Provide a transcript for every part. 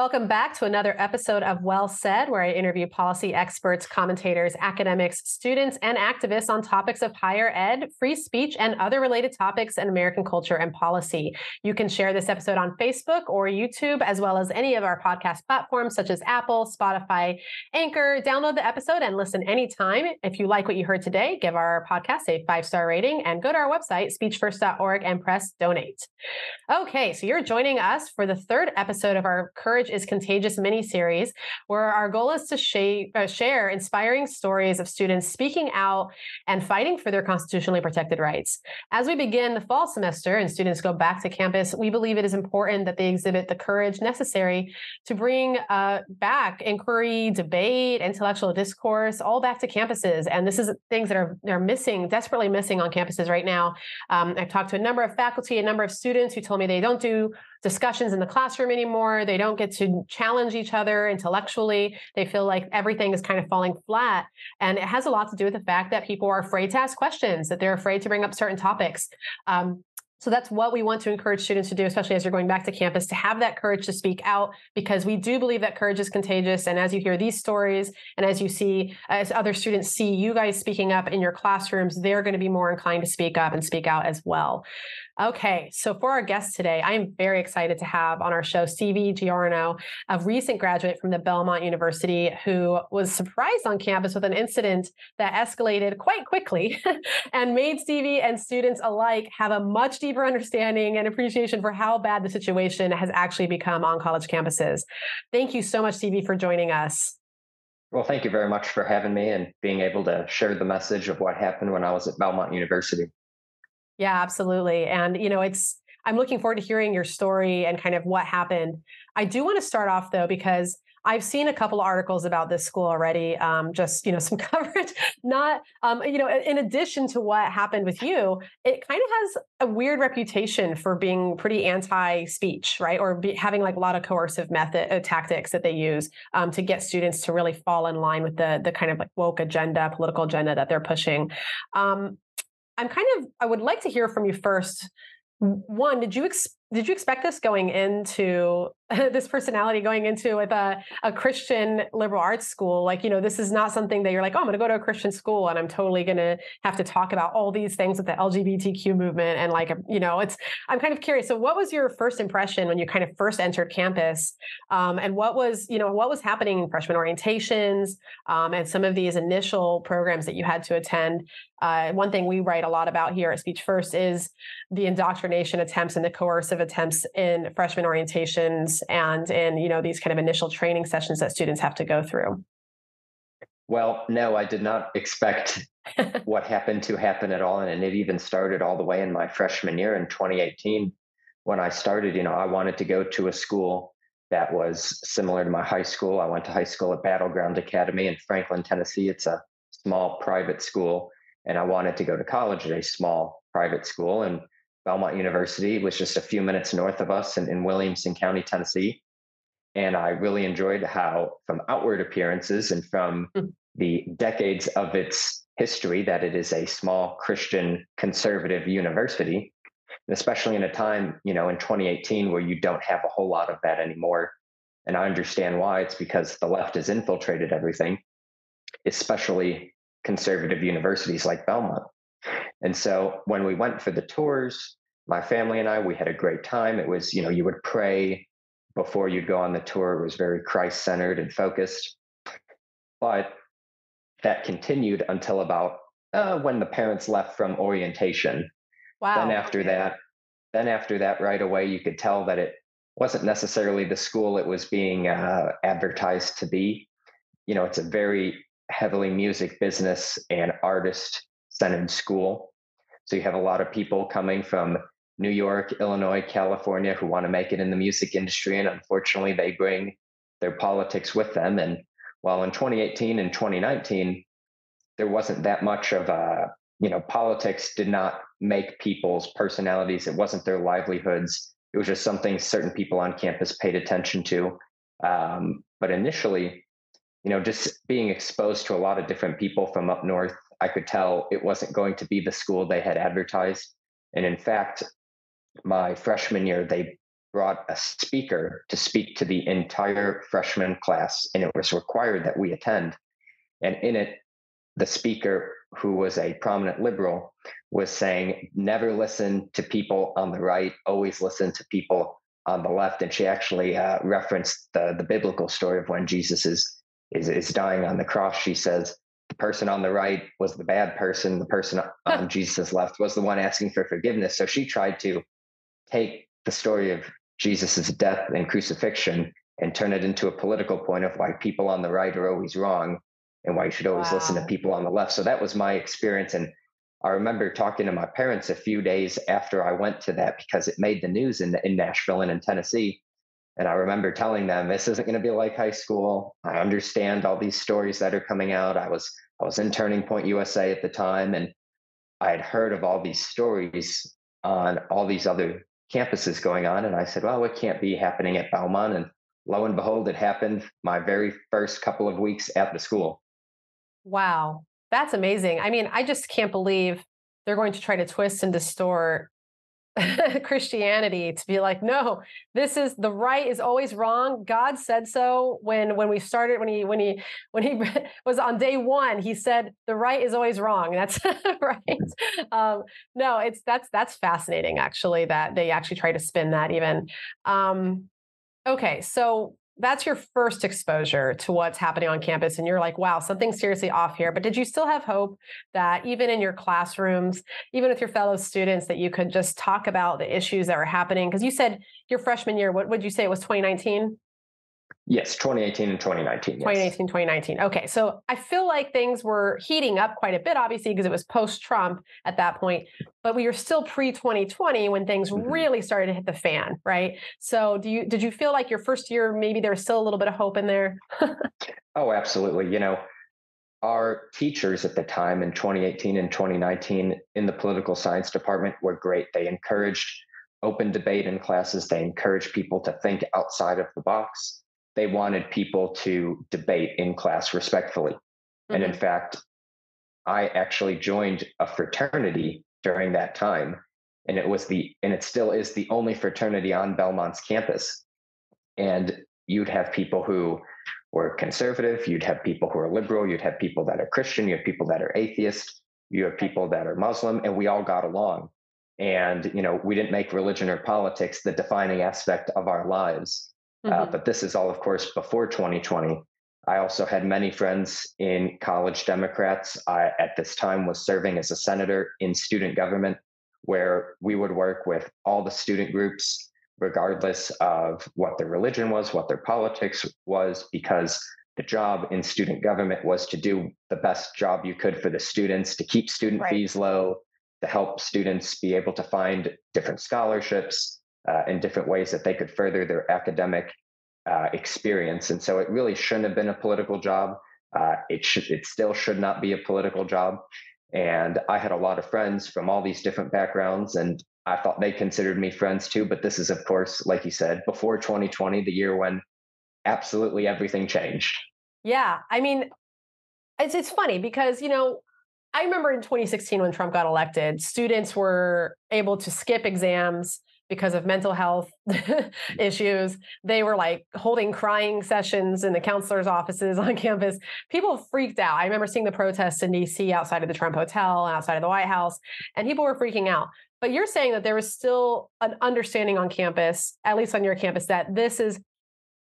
Welcome back to another episode of Well Said, where I interview policy experts, commentators, academics, students, and activists on topics of higher ed, free speech, and other related topics in American culture and policy. You can share this episode on Facebook or YouTube, as well as any of our podcast platforms such as Apple, Spotify, Anchor. Download the episode and listen anytime. If you like what you heard today, give our podcast a five star rating and go to our website, speechfirst.org, and press donate. Okay, so you're joining us for the third episode of our Courage is Contagious mini series, where our goal is to sh- uh, share inspiring stories of students speaking out and fighting for their constitutionally protected rights. As we begin the fall semester and students go back to campus, we believe it is important that they exhibit the courage necessary to bring uh, back inquiry, debate, intellectual discourse, all back to campuses. And this is things that are, are missing, desperately missing on campuses right now. Um, I've talked to a number of faculty, a number of students who told me they don't do discussions in the classroom anymore. They don't get to challenge each other intellectually. They feel like everything is kind of falling flat. And it has a lot to do with the fact that people are afraid to ask questions, that they're afraid to bring up certain topics. Um, so that's what we want to encourage students to do, especially as you're going back to campus, to have that courage to speak out, because we do believe that courage is contagious. And as you hear these stories, and as you see, as other students see you guys speaking up in your classrooms, they're going to be more inclined to speak up and speak out as well. Okay, so for our guest today, I am very excited to have on our show Stevie Giorno, a recent graduate from the Belmont University who was surprised on campus with an incident that escalated quite quickly and made Stevie and students alike have a much deeper understanding and appreciation for how bad the situation has actually become on college campuses. Thank you so much, Stevie, for joining us. Well, thank you very much for having me and being able to share the message of what happened when I was at Belmont University. Yeah, absolutely. And, you know, it's, I'm looking forward to hearing your story and kind of what happened. I do want to start off though, because I've seen a couple articles about this school already. Um, just you know, some coverage. Not um, you know, in addition to what happened with you, it kind of has a weird reputation for being pretty anti-speech, right? Or be, having like a lot of coercive method uh, tactics that they use um, to get students to really fall in line with the the kind of like woke agenda, political agenda that they're pushing. I'm kind of I would like to hear from you first. One, did you ex- did you expect this going into this personality going into with a, a Christian liberal arts school? Like, you know, this is not something that you're like, oh, I'm going to go to a Christian school and I'm totally going to have to talk about all these things with the LGBTQ movement. And like, you know, it's, I'm kind of curious. So what was your first impression when you kind of first entered campus? Um, and what was, you know, what was happening in freshman orientations um, and some of these initial programs that you had to attend? Uh, one thing we write a lot about here at Speech First is the indoctrination attempts and the coercive attempts in freshman orientations and in you know these kind of initial training sessions that students have to go through. Well no i did not expect what happened to happen at all and it even started all the way in my freshman year in 2018 when i started you know i wanted to go to a school that was similar to my high school. I went to high school at battleground academy in franklin tennessee. It's a small private school and i wanted to go to college at a small private school and Belmont University was just a few minutes north of us in, in Williamson County, Tennessee. And I really enjoyed how, from outward appearances and from mm-hmm. the decades of its history, that it is a small Christian conservative university, especially in a time, you know, in 2018 where you don't have a whole lot of that anymore. And I understand why. It's because the left has infiltrated everything, especially conservative universities like Belmont. And so when we went for the tours, my family and I, we had a great time. It was, you know, you would pray before you'd go on the tour. It was very Christ centered and focused. But that continued until about uh, when the parents left from orientation. Wow. Then after that, then after that, right away, you could tell that it wasn't necessarily the school it was being uh, advertised to be. You know, it's a very heavily music business and artist centered school. So you have a lot of people coming from New York, Illinois, California who want to make it in the music industry. And unfortunately, they bring their politics with them. And while in 2018 and 2019, there wasn't that much of a, you know, politics did not make people's personalities, it wasn't their livelihoods. It was just something certain people on campus paid attention to. Um, but initially, you know, just being exposed to a lot of different people from up north, I could tell it wasn't going to be the school they had advertised. And in fact, my freshman year, they brought a speaker to speak to the entire freshman class, and it was required that we attend. And in it, the speaker, who was a prominent liberal, was saying, never listen to people on the right, always listen to people on the left. And she actually uh, referenced the, the biblical story of when Jesus is, is, is dying on the cross. She says, the person on the right was the bad person, the person on Jesus' left was the one asking for forgiveness. So she tried to take the story of Jesus' death and crucifixion and turn it into a political point of why people on the right are always wrong and why you should always wow. listen to people on the left. So that was my experience. And I remember talking to my parents a few days after I went to that because it made the news in, in Nashville and in Tennessee. And I remember telling them, this isn't going to be like high school. I understand all these stories that are coming out. I was I was in Turning Point USA at the time, and I had heard of all these stories on all these other campuses going on. And I said, well, it can't be happening at Belmont. And lo and behold, it happened my very first couple of weeks at the school. Wow. That's amazing. I mean, I just can't believe they're going to try to twist and distort Christianity to be like, no, this is the right is always wrong. God said so when when we started when he when he when he was on day one. He said the right is always wrong. That's right. Um, no, it's that's that's fascinating actually that they actually try to spin that even. Um, okay, so that's your first exposure to what's happening on campus and you're like wow something's seriously off here. But did you still have hope that even in your classrooms even with your fellow students that you could just talk about the issues that were happening? Because you said your freshman year what would you say it was 2019 Yes, 2018 and 2019. Yes. 2018, 2019. Okay. So I feel like things were heating up quite a bit, obviously, because it was post Trump at that point, but we were still pre 2020 when things mm-hmm. really started to hit the fan, right? So do you did you feel like your first year, maybe there was still a little bit of hope in there? oh, absolutely. You know, our teachers at the time in 2018 and 2019 in the political science department were great. They encouraged open debate in classes, they encouraged people to think outside of the box they wanted people to debate in class respectfully. Mm-hmm. And in mm-hmm. fact, I actually joined a fraternity during that time. And it was the, and it still is the only fraternity on Belmont's campus. And you'd have people who were conservative, you'd have people who are liberal, you'd have people that are Christian, you have people that are atheist, you have people that are Muslim, and we all got along. And, you know, we didn't make religion or politics the defining aspect of our lives. Uh, mm-hmm. Uh, but this is all, of course, before 2020. I also had many friends in college Democrats. I, at this time, was serving as a senator in student government, where we would work with all the student groups, regardless of what their religion was, what their politics was, because the job in student government was to do the best job you could for the students, to keep student right. fees low, to help students be able to find different scholarships, uh, in different ways that they could further their academic uh, experience. And so it really shouldn't have been a political job. Uh, it should, it still should not be a political job. And I had a lot of friends from all these different backgrounds, and I thought they considered me friends too. But this is, of course, like you said, before 2020, the year when absolutely everything changed. Yeah, I mean, it's it's funny because you know I remember in 2016 when Trump got elected, students were able to skip exams because of mental health mm. issues. They were like holding crying sessions in the counselors' offices on campus. People freaked out. I remember seeing the protests in DC outside of the Trump Hotel and outside of the White House, and people were freaking out. But you're saying that there was still an understanding on campus, at least on your campus, that this is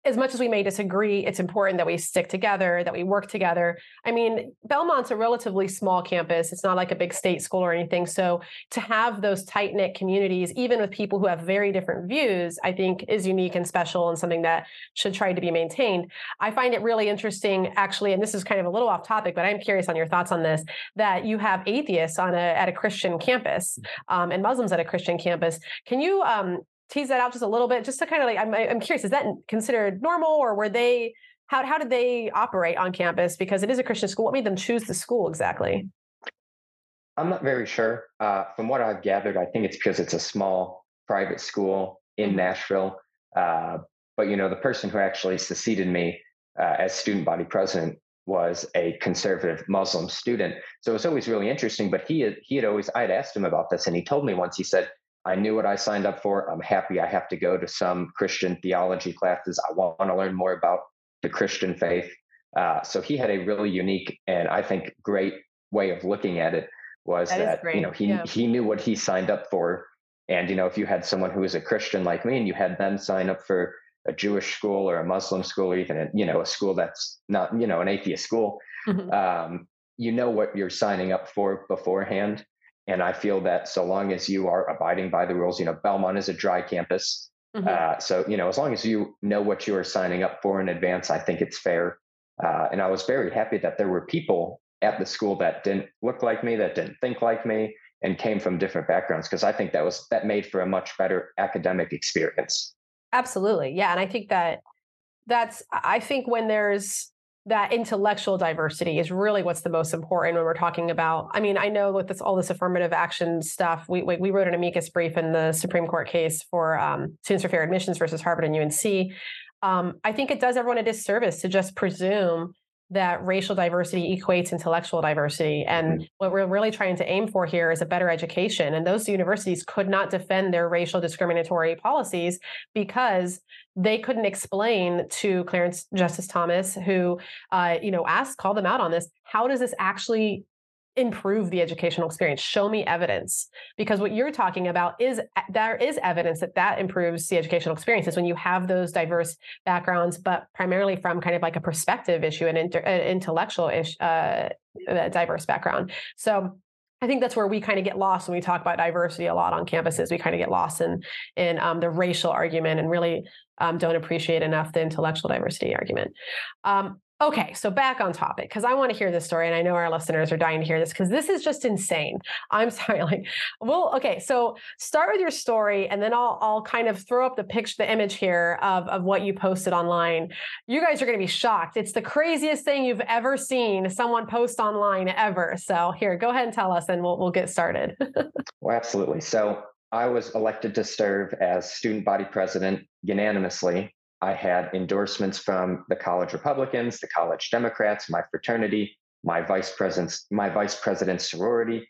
as much as we may disagree, it's important that we stick together, that we work together. I mean, Belmont's a relatively small campus. It's not like a big state school or anything. So to have those tight knit communities, even with people who have very different views, I think is unique and special and something that should try to be maintained. I find it really interesting, actually, and this is kind of a little off topic, but I'm curious on your thoughts on this, that you have atheists on a, at a Christian campus um, and Muslims at a Christian campus. Can you um, tease that out just a little bit, just to kind of like, I'm, I'm curious, is that considered normal or were they, how, how did they operate on campus? Because it is a Christian school. What made them choose the school exactly? I'm not very sure. Uh, from what I've gathered, I think it's because it's a small private school in mm-hmm. Nashville. Uh, but you know, the person who actually succeeded me uh, as student body president was a conservative Muslim student. So it was always really interesting. But he he had always I had asked him about this, and he told me once. He said, I knew what I signed up for. I'm happy I have to go to some Christian theology classes. I want to learn more about the Christian faith. Uh, so he had a really unique and I think great way of looking at it was that, that you know he yeah. he knew what he signed up for. And you know, if you had someone who was a Christian like me and you had them sign up for a Jewish school or a Muslim school or even a, you know a school that's not you know an atheist school, mm-hmm. um, you know what you're signing up for beforehand. And I feel that so long as you are abiding by the rules, you know, Belmont is a dry campus. Mm-hmm. Uh, so, you know, as long as you know what you are signing up for in advance, I think it's fair. Uh, and I was very happy that there were people at the school that didn't look like me, that didn't think like me, and came from different backgrounds, because I think that was that made for a much better academic experience. Absolutely. Yeah. And I think that that's, I think when there's that intellectual diversity is really what's the most important when we're talking about. I mean, I know with this all this affirmative action stuff, we we, we wrote an amicus brief in the Supreme Court case for um, students for fair admissions versus Harvard and UNC. Um, I think it does everyone a disservice to just presume that racial diversity equates intellectual diversity. And mm-hmm. what we're really trying to aim for here is a better education. And those universities could not defend their racial discriminatory policies because they couldn't explain to Clarence Justice Thomas, who uh, you know asked, called them out on this, how does this actually improve the educational experience show me evidence because what you're talking about is there is evidence that that improves the educational experiences when you have those diverse backgrounds but primarily from kind of like a perspective issue and inter, uh, intellectual ish, uh, diverse background so I think that's where we kind of get lost when we talk about diversity a lot on campuses. We kind of get lost in in um, the racial argument and really um, don't appreciate enough the intellectual diversity argument. Um, Okay, so back on topic because I want to hear this story, and I know our listeners are dying to hear this because this is just insane. I'm sorry, like, well, okay, so start with your story, and then I'll I'll kind of throw up the picture, the image here of of what you posted online. You guys are going to be shocked. It's the craziest thing you've ever seen someone post online ever. So here, go ahead and tell us, and we'll we'll get started. well, absolutely. So I was elected to serve as student body president unanimously I had endorsements from the college Republicans, the college Democrats, my fraternity, my vice president's my vice president's sorority.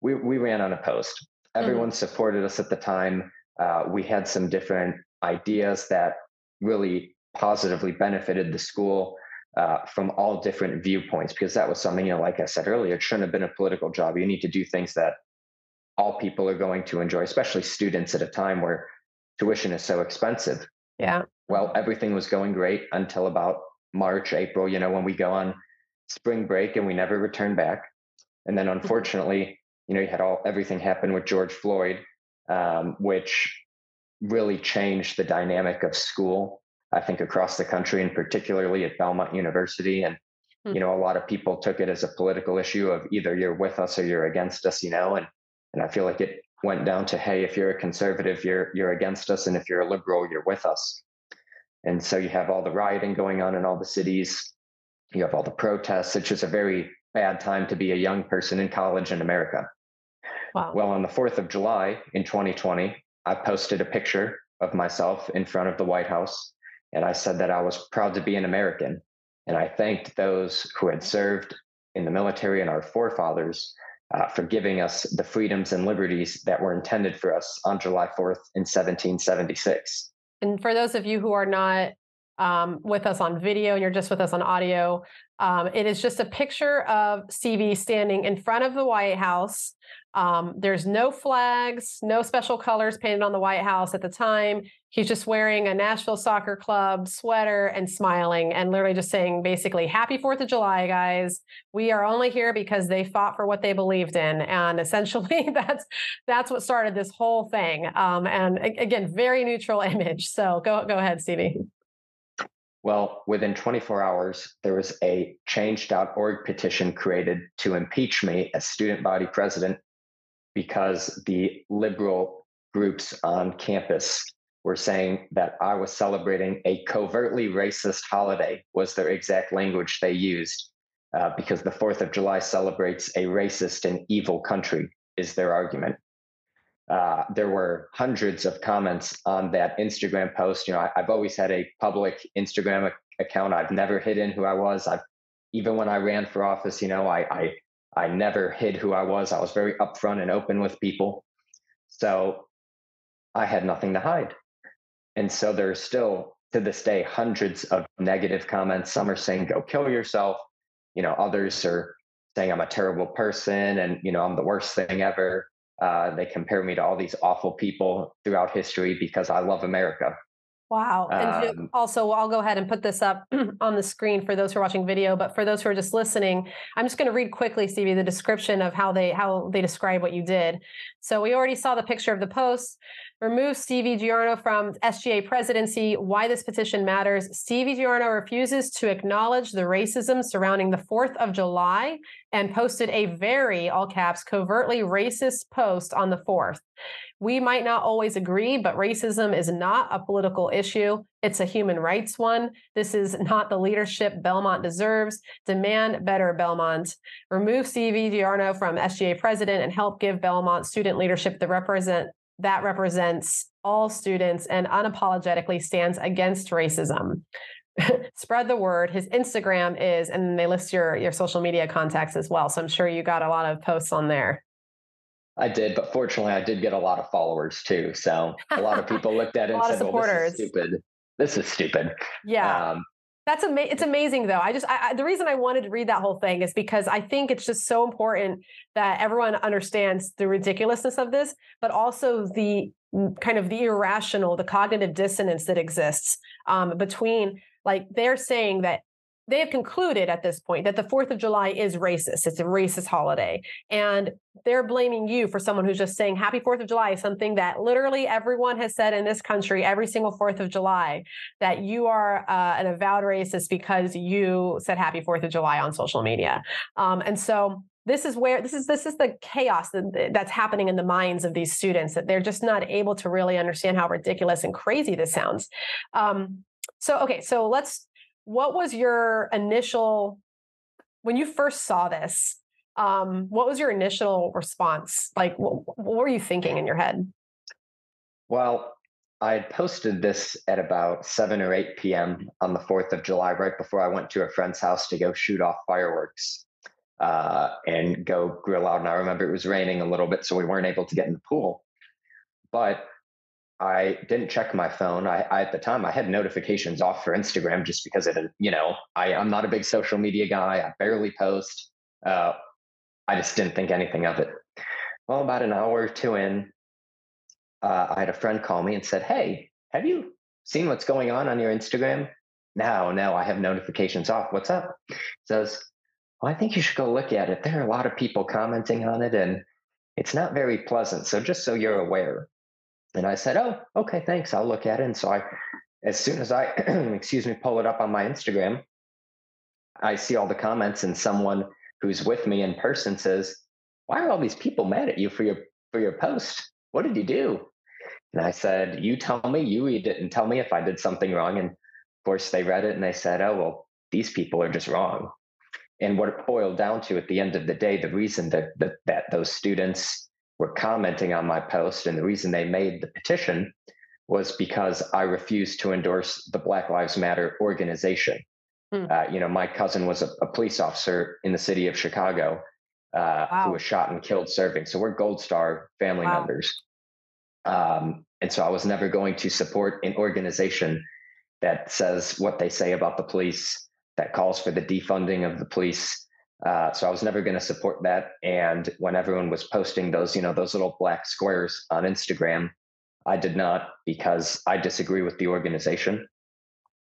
We we ran unopposed. Everyone mm-hmm. supported us at the time. Uh, we had some different ideas that really positively benefited the school uh, from all different viewpoints because that was something you know like i said earlier it shouldn't have been a political job you need to do things that all people are going to enjoy especially students at a time where tuition is so expensive yeah well, everything was going great until about March, April, you know, when we go on spring break and we never return back. And then mm-hmm. unfortunately, you know, you had all everything happen with George Floyd, um, which really changed the dynamic of school, I think, across the country and particularly at Belmont University. And, mm-hmm. you know, a lot of people took it as a political issue of either you're with us or you're against us, you know, and and I feel like it went down to, hey, if you're a conservative, you're you're against us, and if you're a liberal, you're with us. And so you have all the rioting going on in all the cities. You have all the protests. It's just a very bad time to be a young person in college in America. Wow. Well, on the 4th of July in 2020, I posted a picture of myself in front of the White House. And I said that I was proud to be an American. And I thanked those who had served in the military and our forefathers uh, for giving us the freedoms and liberties that were intended for us on July 4th in 1776. And for those of you who are not um, with us on video and you're just with us on audio, um, it is just a picture of Stevie standing in front of the White House. Um, there's no flags, no special colors painted on the White House at the time. He's just wearing a Nashville Soccer Club sweater and smiling and literally just saying basically, Happy Fourth of July, guys. We are only here because they fought for what they believed in. And essentially that's that's what started this whole thing. Um, and again, very neutral image. So go go ahead, Stevie. Well, within 24 hours, there was a change.org petition created to impeach me as student body president because the liberal groups on campus were saying that I was celebrating a covertly racist holiday, was their exact language they used, uh, because the 4th of July celebrates a racist and evil country, is their argument. Uh, there were hundreds of comments on that Instagram post. You know, I, have always had a public Instagram account. I've never hidden who I was. I've even when I ran for office, you know, I I I never hid who I was. I was very upfront and open with people. So I had nothing to hide. And so there's still to this day hundreds of negative comments. Some are saying, go kill yourself. You know, others are saying I'm a terrible person and, you know, I'm the worst thing ever. Uh, they compare me to all these awful people throughout history because I love America. Wow. And um, also, I'll go ahead and put this up on the screen for those who are watching video, but for those who are just listening, I'm just going to read quickly, Stevie, the description of how they how they describe what you did. So we already saw the picture of the post. Remove Stevie Giorno from SGA presidency. Why this petition matters. Stevie Giorno refuses to acknowledge the racism surrounding the 4th of July and posted a very, all caps, covertly racist post on the 4th. We might not always agree, but racism is not a political issue. It's a human rights one. This is not the leadership Belmont deserves. Demand better, Belmont. Remove Stevie Giorno from SGA president and help give Belmont student leadership that represent that represents all students and unapologetically stands against racism. Spread the word. His Instagram is, and they list your your social media contacts as well. So I'm sure you got a lot of posts on there. I did, but fortunately, I did get a lot of followers too. So a lot of people looked at it and said, "Well, this is stupid. This is stupid." Yeah. Um, that's amazing. It's amazing though. I just I, I, the reason I wanted to read that whole thing is because I think it's just so important that everyone understands the ridiculousness of this, but also the mm, kind of the irrational, the cognitive dissonance that exists um, between like they're saying that they have concluded at this point that the 4th of July is racist. It's a racist holiday. And they're blaming you for someone who's just saying happy 4th of July, something that literally everyone has said in this country every single 4th of July, that you are uh, an avowed racist because you said happy 4th of July on social media. Um, and so this is where this is this is the chaos that, that's happening in the minds of these students that they're just not able to really understand how ridiculous and crazy this sounds. Um, so okay, so let's what was your initial when you first saw this um, what was your initial response? Like what, what were you thinking in your head? Well i had posted this at about 7 or 8 p.m on the 4th of july right before i went to a friend's house to go shoot off fireworks uh, and go grill out and i remember it was raining a little bit so we weren't able to get in the pool. But I didn't check my phone. I, I, at the time I had notifications off for Instagram just because it, you know, I, I'm not a big social media guy. I barely post. Uh, I just didn't think anything of it. Well, about an hour or two in, uh, I had a friend call me and said, "Hey, have you seen what's going on on your Instagram?" No, no, I have notifications off. What's up? says, "Well, I think you should go look at it. There are a lot of people commenting on it, and it's not very pleasant. So just so you're aware." And I said, "Oh, okay, thanks. I'll look at it." And so I, as soon as I, excuse me, pull it up on my Instagram, I see all the comments, and someone who's with me in person says, "Why are all these people mad at you for your for your post? What did you do?" And I said, "You tell me. You read it and tell me if I did something wrong." And of course, they read it and they said, "Oh, well, these people are just wrong." And what it boiled down to at the end of the day, the reason that that, that those students were commenting on my post. And the reason they made the petition was because I refused to endorse the Black Lives Matter organization. Hmm. Uh, you know, my cousin was a, a, police officer in the city of Chicago uh, wow. who was shot and killed serving. So we're Gold Star family wow. members. Um, and so I was never going to support an organization that says what they say about the police, that calls for the defunding of the police, uh, so I was never going to support that. And when everyone was posting those, you know, those little black squares on Instagram, I did not because I disagree with the organization.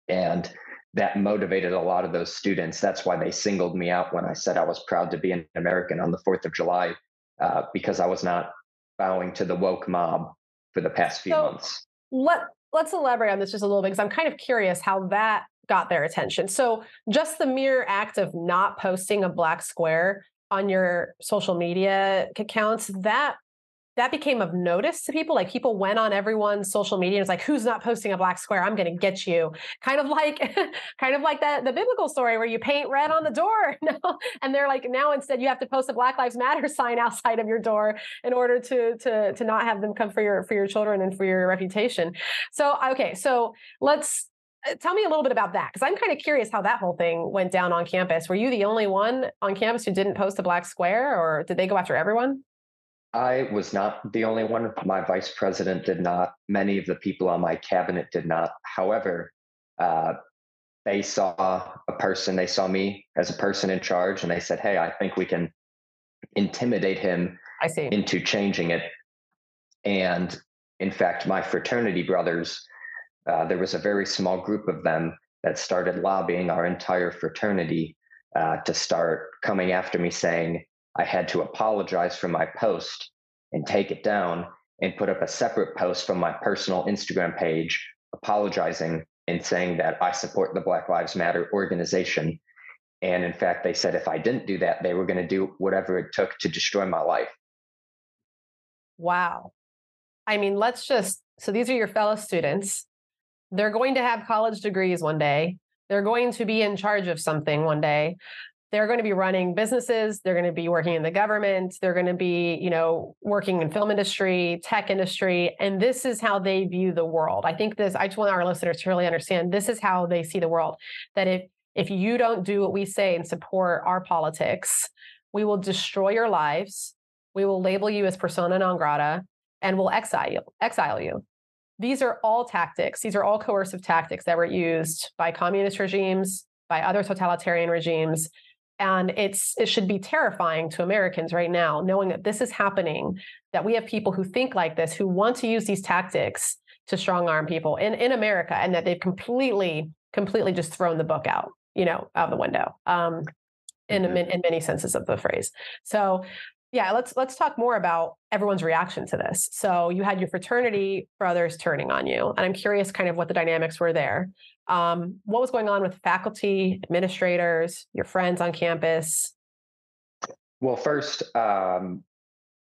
And that motivated a lot of those students. That's why they singled me out when I said I was proud to be an American on the 4th of July, uh, because I was not bowing to the woke mob for the past few so months. Let, let's elaborate on this just a little bit, because I'm kind of curious how that got their attention. So just the mere act of not posting a black square on your social media accounts, that that became of notice to people. Like people went on everyone's social media and it's like, who's not posting a black square? I'm gonna get you. Kind of like kind of like that the biblical story where you paint red on the door. No. And they're like, now instead you have to post a Black Lives Matter sign outside of your door in order to to to not have them come for your for your children and for your reputation. So okay, so let's tell me a little bit about that because I'm kind of curious how that whole thing went down on campus. Were you the only one on campus who didn't post a black square, or did they go after everyone? I was not the only one. My vice president did not. Many of the people on my cabinet did not. However, uh, they saw a person, they saw me as a person in charge, and they said, Hey, I think we can intimidate him I see. into changing it. And in fact, my fraternity brothers, uh, there was a very small group of them that started lobbying our entire fraternity uh, to start coming after me saying I had to apologize for my post and take it down and put up a separate post from my personal Instagram page apologizing and saying that I support the Black Lives Matter organization. And in fact, they said if I didn't do that, they were going to do whatever it took to destroy my life. Wow. I mean, let's just so these are your fellow students. They're going to have college degrees one day. They're going to be in charge of something one day. They're going to be running businesses. They're going to be working in the government. They're going to be, you know, working in film industry, tech industry, and this is how they view the world. I think this. I just want our listeners to really understand. This is how they see the world. That if if you don't do what we say and support our politics, we will destroy your lives. We will label you as persona non grata, and we'll exile you. Exile you these are all tactics. These are all coercive tactics that were used by communist regimes, by other totalitarian regimes. And it's it should be terrifying to Americans right now, knowing that this is happening, that we have people who think like this, who want to use these tactics to strong arm people in, in America, and that they've completely, completely just thrown the book out, you know, out the window. Um, in, mm-hmm. in many senses of the phrase. So yeah let's let's talk more about everyone's reaction to this so you had your fraternity brothers turning on you and i'm curious kind of what the dynamics were there um, what was going on with faculty administrators your friends on campus well first um,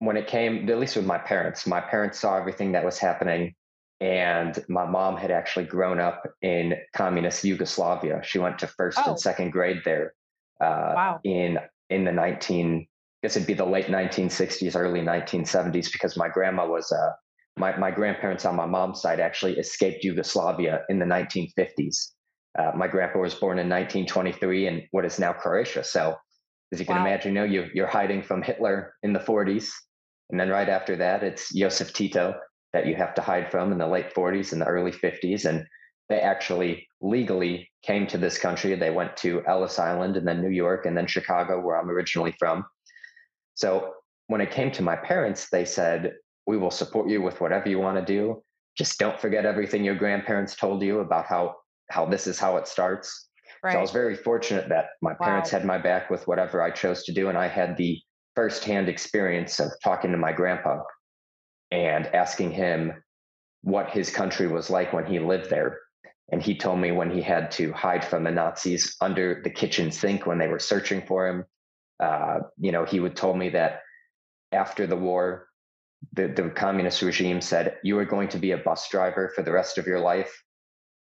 when it came at least with my parents my parents saw everything that was happening and my mom had actually grown up in communist yugoslavia she went to first oh. and second grade there uh, wow. in in the 19 guess it'd be the late 1960s, early 1970s, because my grandma was, uh, my, my grandparents on my mom's side actually escaped Yugoslavia in the 1950s. Uh, my grandpa was born in 1923 in what is now Croatia. So, as you can wow. imagine, you know, you, you're hiding from Hitler in the 40s. And then right after that, it's Joseph Tito that you have to hide from in the late 40s and the early 50s. And they actually legally came to this country. They went to Ellis Island and then New York and then Chicago, where I'm originally from. So when it came to my parents, they said, We will support you with whatever you want to do. Just don't forget everything your grandparents told you about how how this is how it starts. Right. So I was very fortunate that my parents wow. had my back with whatever I chose to do. And I had the firsthand experience of talking to my grandpa and asking him what his country was like when he lived there. And he told me when he had to hide from the Nazis under the kitchen sink when they were searching for him. Uh, you know, he would told me that after the war, the, the communist regime said you are going to be a bus driver for the rest of your life.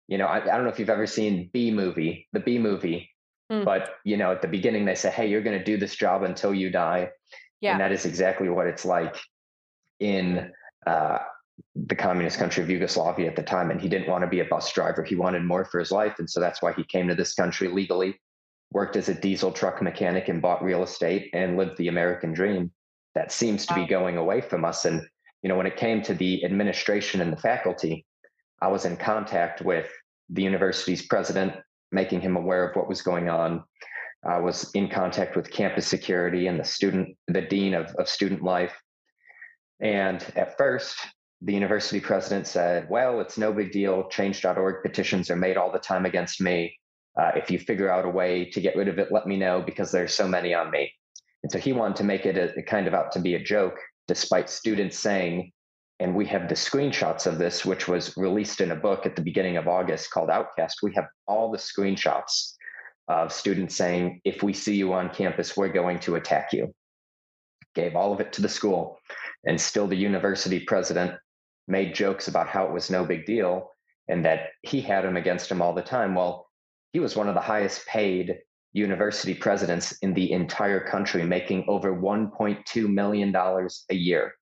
You know, I, I don't know if you've ever seen Bee Movie, the Bee Movie, mm. but you know, at the beginning they say, "Hey, you're going to do this job until you die," yeah. and that is exactly what it's like in uh, the communist country of Yugoslavia at the time. And he didn't want to be a bus driver; he wanted more for his life, and so that's why he came to this country legally worked as a diesel truck mechanic and bought real estate and lived the American dream. That seems to be going away from us. And, you know, when it came to the administration and the faculty, I was in contact with the university's president, making him aware of what was going on. I was in contact with campus security and the student, the dean of, of student life. And at first, the university president said, Well, it's no big deal. Change.org petitions are made all the time against me. Uh, if you figure out a way to get rid of it, let me know because there's so many on me. And so he wanted to make it a, kind of out to be a joke, despite students saying, and we have the screenshots of this, which was released in a book at the beginning of August called Outcast. We have all the screenshots of students saying, if we see you on campus, we're going to attack you. Gave all of it to the school. And still, the university president made jokes about how it was no big deal and that he had him against him all the time. Well, he was one of the highest paid university presidents in the entire country, making over $1.2 million a year.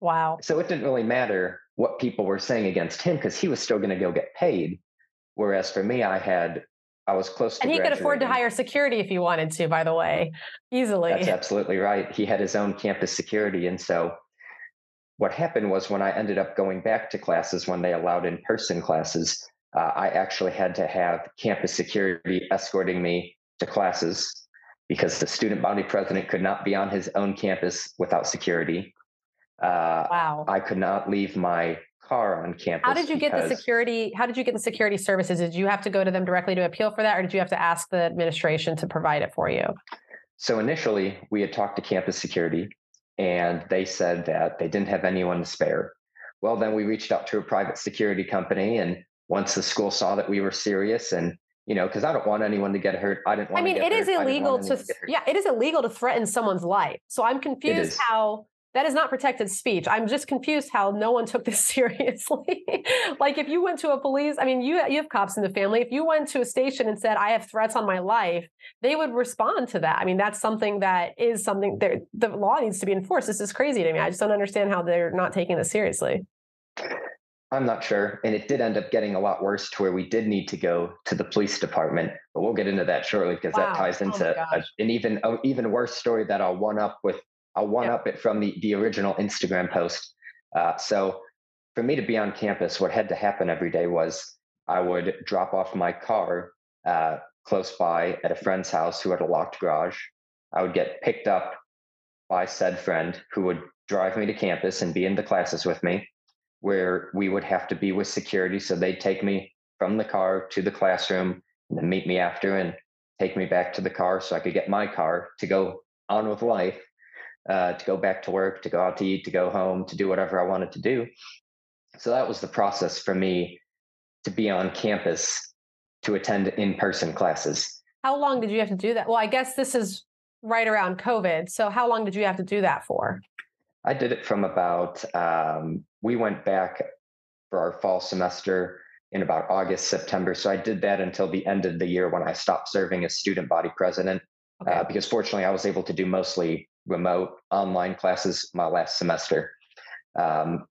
Wow. So it didn't really matter what people were saying against him because he was still going to go get paid. Whereas for me, I had I was close to. And he could afford to hire security if he wanted to, by the way, easily. That's absolutely right. He had his own campus security. And so what happened was when I ended up going back to classes, when they allowed in person classes, uh, I actually had to have campus security escorting me to classes because the student body president could not be on his own campus without security. Uh, wow. I could not leave my car on campus. How did you get the security? How did you get the security services? Did you have to go to them directly to appeal for that, or did you have to ask the administration to provide it for you? So initially, we had talked to campus security, and they said that they didn't have anyone to spare. Well, then we reached out to a private security company, and once the school saw that we were serious and you know, because I don't want anyone to get hurt. I didn't want. I mean, it is illegal to, to yeah, it is illegal to threaten someone's life. So I'm confused how that is not protected speech. I'm just confused how no one took this seriously. like if you went to a police, I mean, you you have cops in the family. If you went to a station and said, "I have threats on my life," they would respond to that. I mean, that's something that is something that the law needs to be enforced. This is crazy to me. I just don't understand how they're not taking this seriously. I'm not sure. And it did end up getting a lot worse to where we did need to go to the police department. But we'll get into that shortly because wow. that ties oh into oh a, an even a, even worse story that I'll one up with I'll one up it from the, the original Instagram post. Uh, so for me to be on campus, what had to happen every day was I would drop off my car uh, close by at a friend's house who had a locked garage. I would get picked up by said friend who would drive me to campus and be in the classes with me, where we would have to be with security. So they'd take me from the car to the classroom and then meet me after and take me back to the car so I could get my car to go on with life uh, to go back to work, to go out to eat, to go home, to do whatever I wanted to do. So that was the process for me to be on campus to attend in person classes. How long did you have to do that? Well, I guess this is right around COVID. So how long did you have to do that for? I did it from about, um, we went back for our fall semester in about August, September. So I did that until the end of the year when I stopped serving as student body president. Okay. Uh, because fortunately, I was able to do mostly remote online classes my last semester. Um,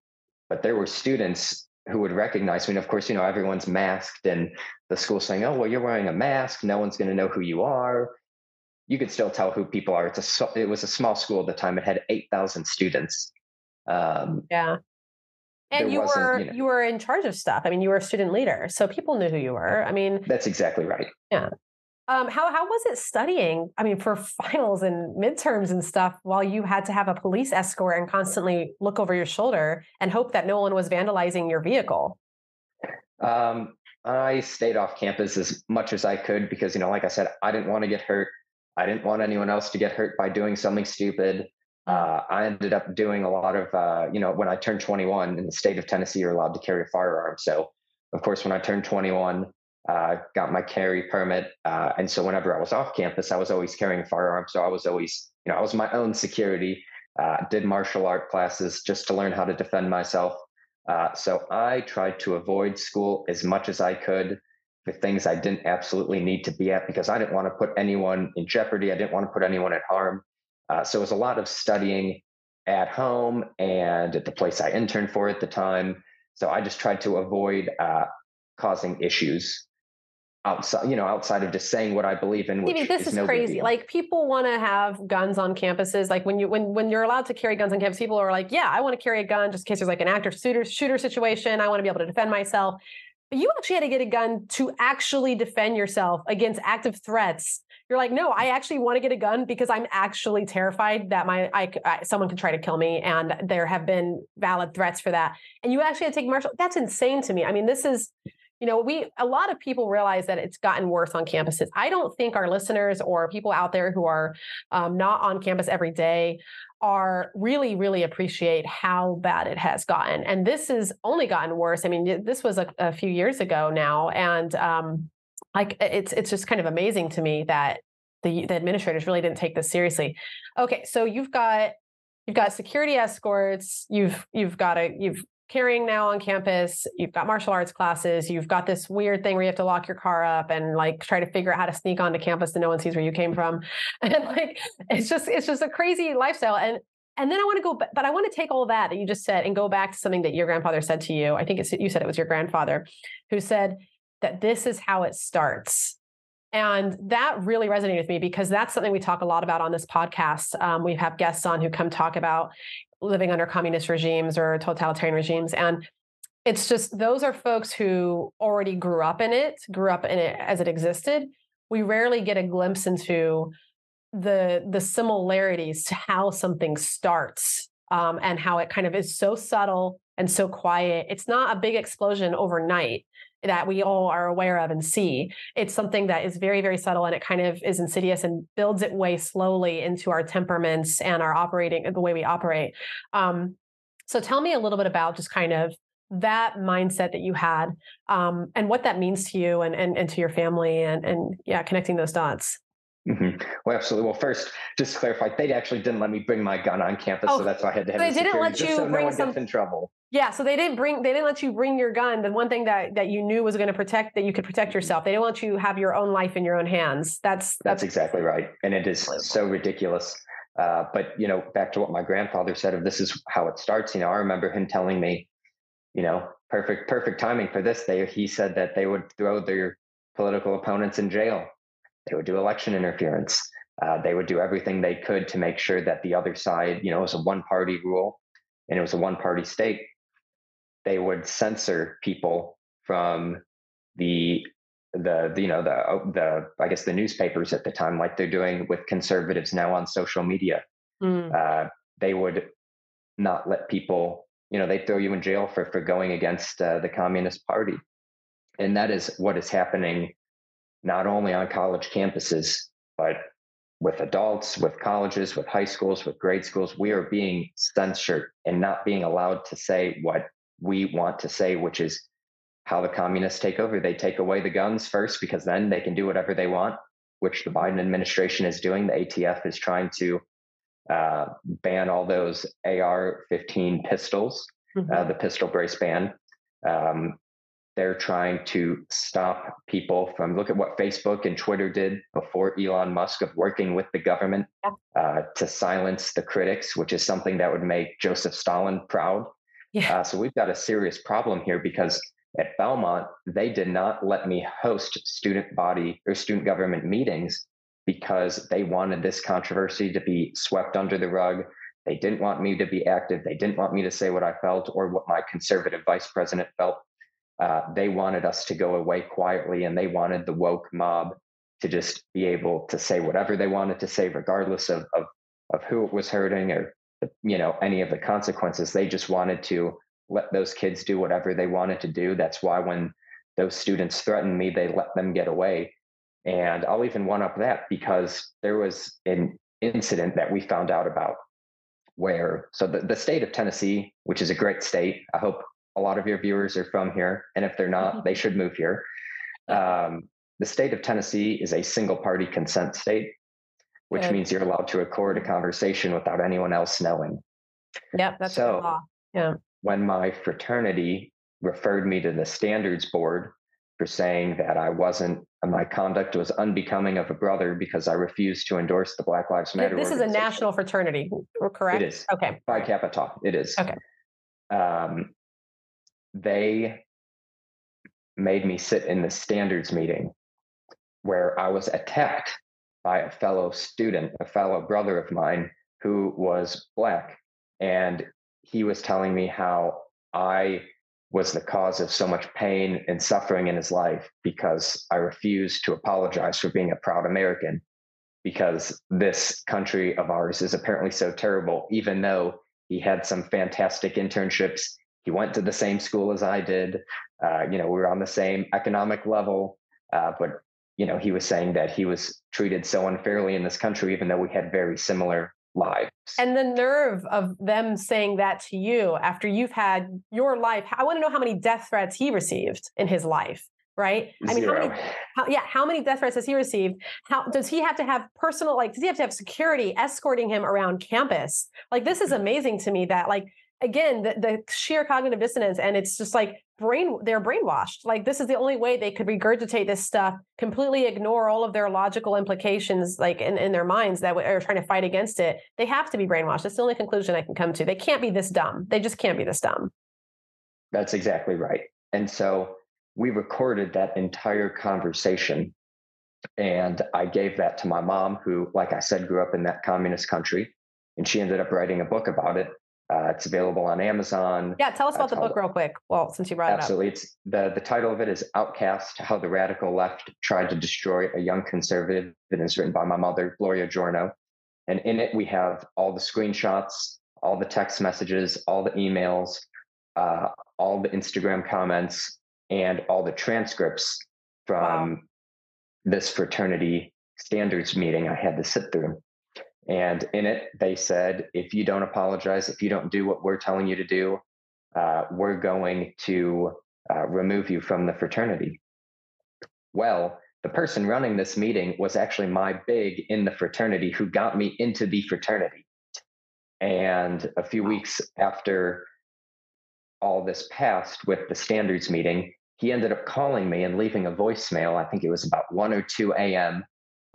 but there were students who would recognize me. And of course, you know, everyone's masked and the school saying, oh, well, you're wearing a mask. No one's going to know who you are. You could still tell who people are. It's a, it was a small school at the time. It had 8,000 students. Um, yeah. And you were you, know, you were in charge of stuff. I mean, you were a student leader, so people knew who you were. I mean, that's exactly right. Yeah. Um, how how was it studying? I mean, for finals and midterms and stuff, while you had to have a police escort and constantly look over your shoulder and hope that no one was vandalizing your vehicle. Um, I stayed off campus as much as I could because, you know, like I said, I didn't want to get hurt. I didn't want anyone else to get hurt by doing something stupid. Uh, I ended up doing a lot of, uh, you know, when I turned 21 in the state of Tennessee, you're allowed to carry a firearm. So, of course, when I turned 21, uh, got my carry permit. Uh, and so whenever I was off campus, I was always carrying a firearm. So I was always, you know, I was my own security. Uh, did martial art classes just to learn how to defend myself. Uh, so I tried to avoid school as much as I could for things I didn't absolutely need to be at because I didn't want to put anyone in jeopardy. I didn't want to put anyone at harm. Uh, so it was a lot of studying at home and at the place I interned for at the time. So I just tried to avoid uh, causing issues outside you know outside of just saying what i believe in which this is, is no crazy. like people want to have guns on campuses. Like when you when when you're allowed to carry guns on campus people are like yeah i want to carry a gun just in case there's like an active shooter shooter situation. I want to be able to defend myself. But you actually had to get a gun to actually defend yourself against active threats you're like no i actually want to get a gun because i'm actually terrified that my I, I, someone could try to kill me and there have been valid threats for that and you actually had to take martial that's insane to me i mean this is you know, we a lot of people realize that it's gotten worse on campuses. I don't think our listeners or people out there who are um, not on campus every day are really, really appreciate how bad it has gotten. And this has only gotten worse. I mean, this was a, a few years ago now, and um, like it's it's just kind of amazing to me that the the administrators really didn't take this seriously. Okay, so you've got you've got security escorts you've you've got a you've carrying now on campus you've got martial arts classes you've got this weird thing where you have to lock your car up and like try to figure out how to sneak onto campus so no one sees where you came from and like it's just it's just a crazy lifestyle and and then I want to go, but I want to take all that that you just said and go back to something that your grandfather said to you. I think it's, you said it was your grandfather who said that this is how it starts. And that really resonated with me because that's something we talk a lot about on this podcast. Um, we have guests on who come talk about living under communist regimes or totalitarian regimes. And it's just those are folks who already grew up in it, grew up in it as it existed. We rarely get a glimpse into the the similarities to how something starts um, and how it kind of is so subtle and so quiet. It's not a big explosion overnight that we all are aware of and see. It's something that is very, very subtle and it kind of is insidious and builds its way slowly into our temperaments and our operating, the way we operate. Um, so tell me a little bit about just kind of that mindset that you had um, and what that means to you and, and, and to your family and, and yeah, connecting those dots. Mm-hmm. Well, absolutely. Well, first, just to clarify, they actually didn't let me bring my gun on campus, oh, so that's why I had to have. They didn't let you so bring no one some gets in trouble. Yeah, so they didn't bring. They didn't let you bring your gun. The one thing that that you knew was going to protect that you could protect yourself. They didn't want you have your own life in your own hands. That's that's, that's exactly right, and it is so ridiculous. Uh, but you know, back to what my grandfather said, of this is how it starts. You know, I remember him telling me, you know, perfect perfect timing for this. They he said that they would throw their political opponents in jail. They would do election interference. Uh, they would do everything they could to make sure that the other side, you know, it was a one party rule and it was a one party state. They would censor people from the the, the you know the oh, the I guess the newspapers at the time, like they're doing with conservatives now on social media. Mm. Uh, they would not let people, you know, they throw you in jail for for going against uh, the Communist Party, and that is what is happening not only on college campuses but with adults, with colleges, with high schools, with grade schools, we are being censored and not being allowed to say what we want to say, which is how the communists take over. They take away the guns first because then they can do whatever they want, which the Biden administration is doing. The ATF is trying to uh, ban all those AR 15 pistols, mm-hmm. uh, the pistol brace ban. Um, they're trying to stop people from look at what Facebook and Twitter did before Elon Musk of working with the government uh, to silence the critics, which is something that would make Joseph Stalin proud. Yeah. Uh, so we've got a serious problem here because at Belmont, they did not let me host student body or student government meetings because they wanted this controversy to be swept under the rug. They didn't want me to be active. They didn't want me to say what I felt or what my conservative vice president felt uh, they wanted us to go away quietly and they wanted the woke mob to just be able to say whatever they wanted to say, regardless of, of, of who it was hurting or, you know, any of the consequences. They just wanted to let those kids do whatever they wanted to do. That's why when those students threatened me, they let them get away. And I'll even one up that because there was an incident that we found out about where, so the, the state of Tennessee, which is a great state, I hope a lot of your viewers are from here, and if they're not, they should move here. Um, the state of Tennessee is a single party consent state, which Good. means you're allowed to record a conversation without anyone else knowing. Yep, that's so. law. Yeah. When my fraternity referred me to the standards board for saying that I wasn't, my conduct was unbecoming of a brother because I refused to endorse the Black Lives Matter. This is a national fraternity, correct? It is. Okay. By Kappa It is. Okay. Um, they made me sit in the standards meeting where I was attacked by a fellow student, a fellow brother of mine who was Black. And he was telling me how I was the cause of so much pain and suffering in his life because I refused to apologize for being a proud American because this country of ours is apparently so terrible, even though he had some fantastic internships he went to the same school as I did. Uh, you know, we were on the same economic level, uh, but you know, he was saying that he was treated so unfairly in this country, even though we had very similar lives. And the nerve of them saying that to you after you've had your life. I want to know how many death threats he received in his life right? I mean, how many, how, yeah, how many death threats has he received? How does he have to have personal, like, does he have to have security escorting him around campus? Like, this is mm-hmm. amazing to me that, like, again the, the sheer cognitive dissonance and it's just like brain they're brainwashed. Like this is the only way they could regurgitate this stuff completely ignore all of their logical implications like in, in their minds that are trying to fight against it. They have to be brainwashed. That's the only conclusion i can come to. They can't be this dumb. They just can't be this dumb. That's exactly right. And so we recorded that entire conversation And I gave that to my mom, who, like I said, grew up in that communist country. And she ended up writing a book about it. Uh, it's available on Amazon. Yeah, tell us about uh, the book real quick. Well, since you brought absolutely. it up. Absolutely. It's the, the title of it is Outcast How the Radical Left Tried to Destroy a Young Conservative. And it's written by my mother, Gloria Giorno. And in it, we have all the screenshots, all the text messages, all the emails, uh, all the Instagram comments, and all the transcripts from wow. this fraternity standards meeting I had to sit through. And in it, they said, if you don't apologize, if you don't do what we're telling you to do, uh, we're going to uh, remove you from the fraternity. Well, the person running this meeting was actually my big in the fraternity who got me into the fraternity. And a few weeks after all this passed with the standards meeting, he ended up calling me and leaving a voicemail. I think it was about 1 or 2 a.m.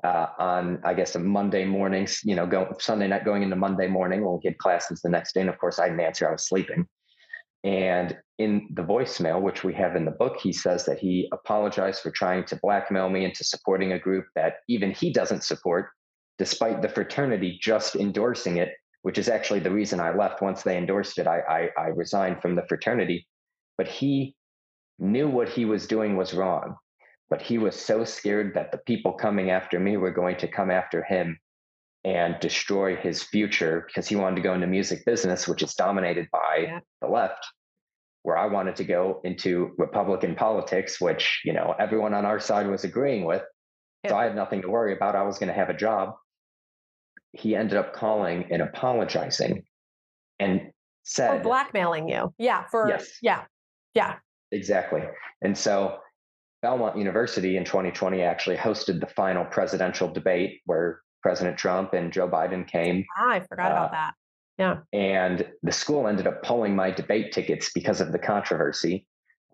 Uh, on, I guess, a Monday morning, you know, go, Sunday night going into Monday morning when we had classes the next day. And of course, I didn't answer, I was sleeping. And in the voicemail, which we have in the book, he says that he apologized for trying to blackmail me into supporting a group that even he doesn't support, despite the fraternity just endorsing it, which is actually the reason I left. Once they endorsed it, I, I, I resigned from the fraternity. But he knew what he was doing was wrong. But he was so scared that the people coming after me were going to come after him and destroy his future because he wanted to go into music business, which is dominated by yeah. the left, where I wanted to go into Republican politics, which, you know, everyone on our side was agreeing with. Yeah. So I had nothing to worry about. I was going to have a job. He ended up calling and apologizing and said for blackmailing you. Yeah. For yes. yeah. Yeah. Exactly. And so Belmont University in 2020 actually hosted the final presidential debate where President Trump and Joe Biden came. Ah, I forgot uh, about that. Yeah. And the school ended up pulling my debate tickets because of the controversy.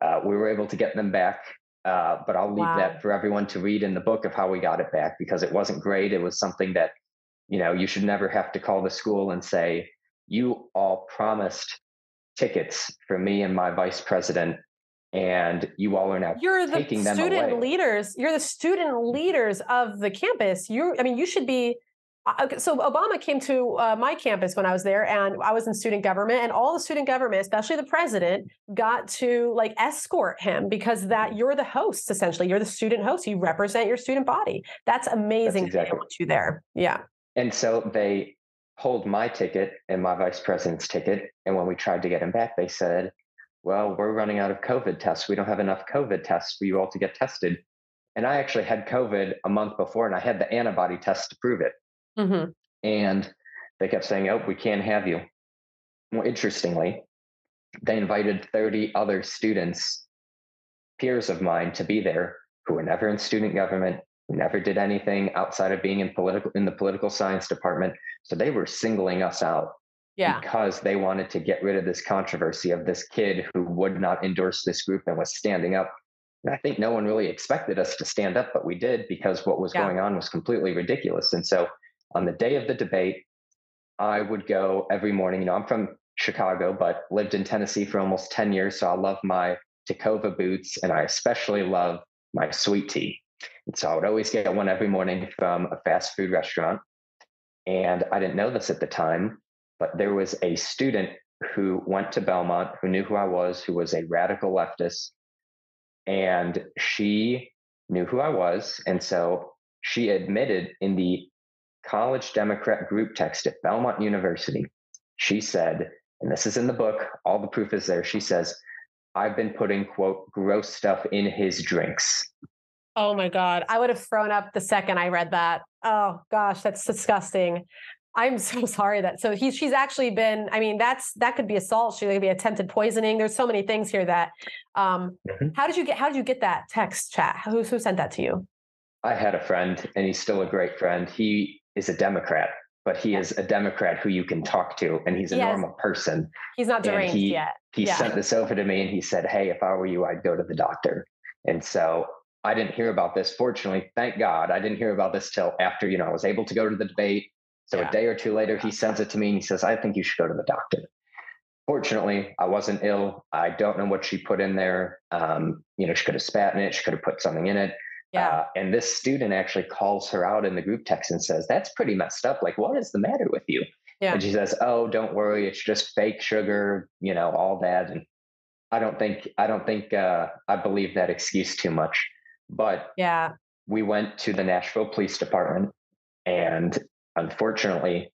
Uh, we were able to get them back, uh, but I'll leave wow. that for everyone to read in the book of how we got it back because it wasn't great. It was something that, you know, you should never have to call the school and say, you all promised tickets for me and my vice president and you all are now you're the taking student away. leaders. You're the student leaders of the campus. You i mean you should be uh, so obama came to uh, my campus when i was there and i was in student government and all the student government especially the president got to like escort him because that you're the host essentially. You're the student host you represent your student body. That's amazing that's exactly. want you there. Yeah. And so they hold my ticket and my vice president's ticket and when we tried to get him back they said well, we're running out of COVID tests. We don't have enough COVID tests for you all to get tested. And I actually had COVID a month before and I had the antibody test to prove it. Mm-hmm. And they kept saying, oh, we can't have you. More interestingly, they invited 30 other students, peers of mine, to be there who were never in student government, who never did anything outside of being in political in the political science department. So they were singling us out yeah. because they wanted to get rid of this controversy of this kid who would not endorse this group and was standing up. And I think no one really expected us to stand up, but we did because what was yeah. going on was completely ridiculous. And so on the day of the debate, I would go every morning. You know, I'm from Chicago, but lived in Tennessee for almost 10 years. So I love my Tecovas boots and I especially love my sweet tea. And so I would always get one every morning from a fast food restaurant. And I didn't know this at the time, but there was a student who went to Belmont who knew who I was, who was a radical leftist. And she knew who I was. And so she admitted in the college Democrat group text at Belmont University, she said, and this is in the book, all the proof is there. She says, I've been putting, quote, gross stuff in his drinks. Oh my God. I would have thrown up the second I read that. Oh gosh, that's disgusting. I'm so sorry that so he's she's actually been. I mean, that's that could be assault. She could be attempted poisoning. There's so many things here that. Um, mm-hmm. How did you get? How did you get that text chat? Who who sent that to you? I had a friend, and he's still a great friend. He is a Democrat, but he yeah. is a Democrat who you can talk to, and he's a he normal person. He's not deranged he, yet. He yeah. sent this over to me, and he said, "Hey, if I were you, I'd go to the doctor." And so I didn't hear about this. Fortunately, thank God, I didn't hear about this till after you know I was able to go to the debate so yeah. a day or two later, he sends it to me and he says, I think you should go to the doctor. Fortunately, I wasn't ill. I don't know what she put in there. Um, you know, she could have spat in it, she could have put something in it. Yeah. Uh, and this student actually calls her out in the group text and says, That's pretty messed up. Like, what is the matter with you? Yeah. And she says, Oh, don't worry. It's just fake sugar, you know, all that. And I don't think, I don't think, uh, I believe that excuse too much. But yeah, we went to the Nashville Police Department and unfortunately,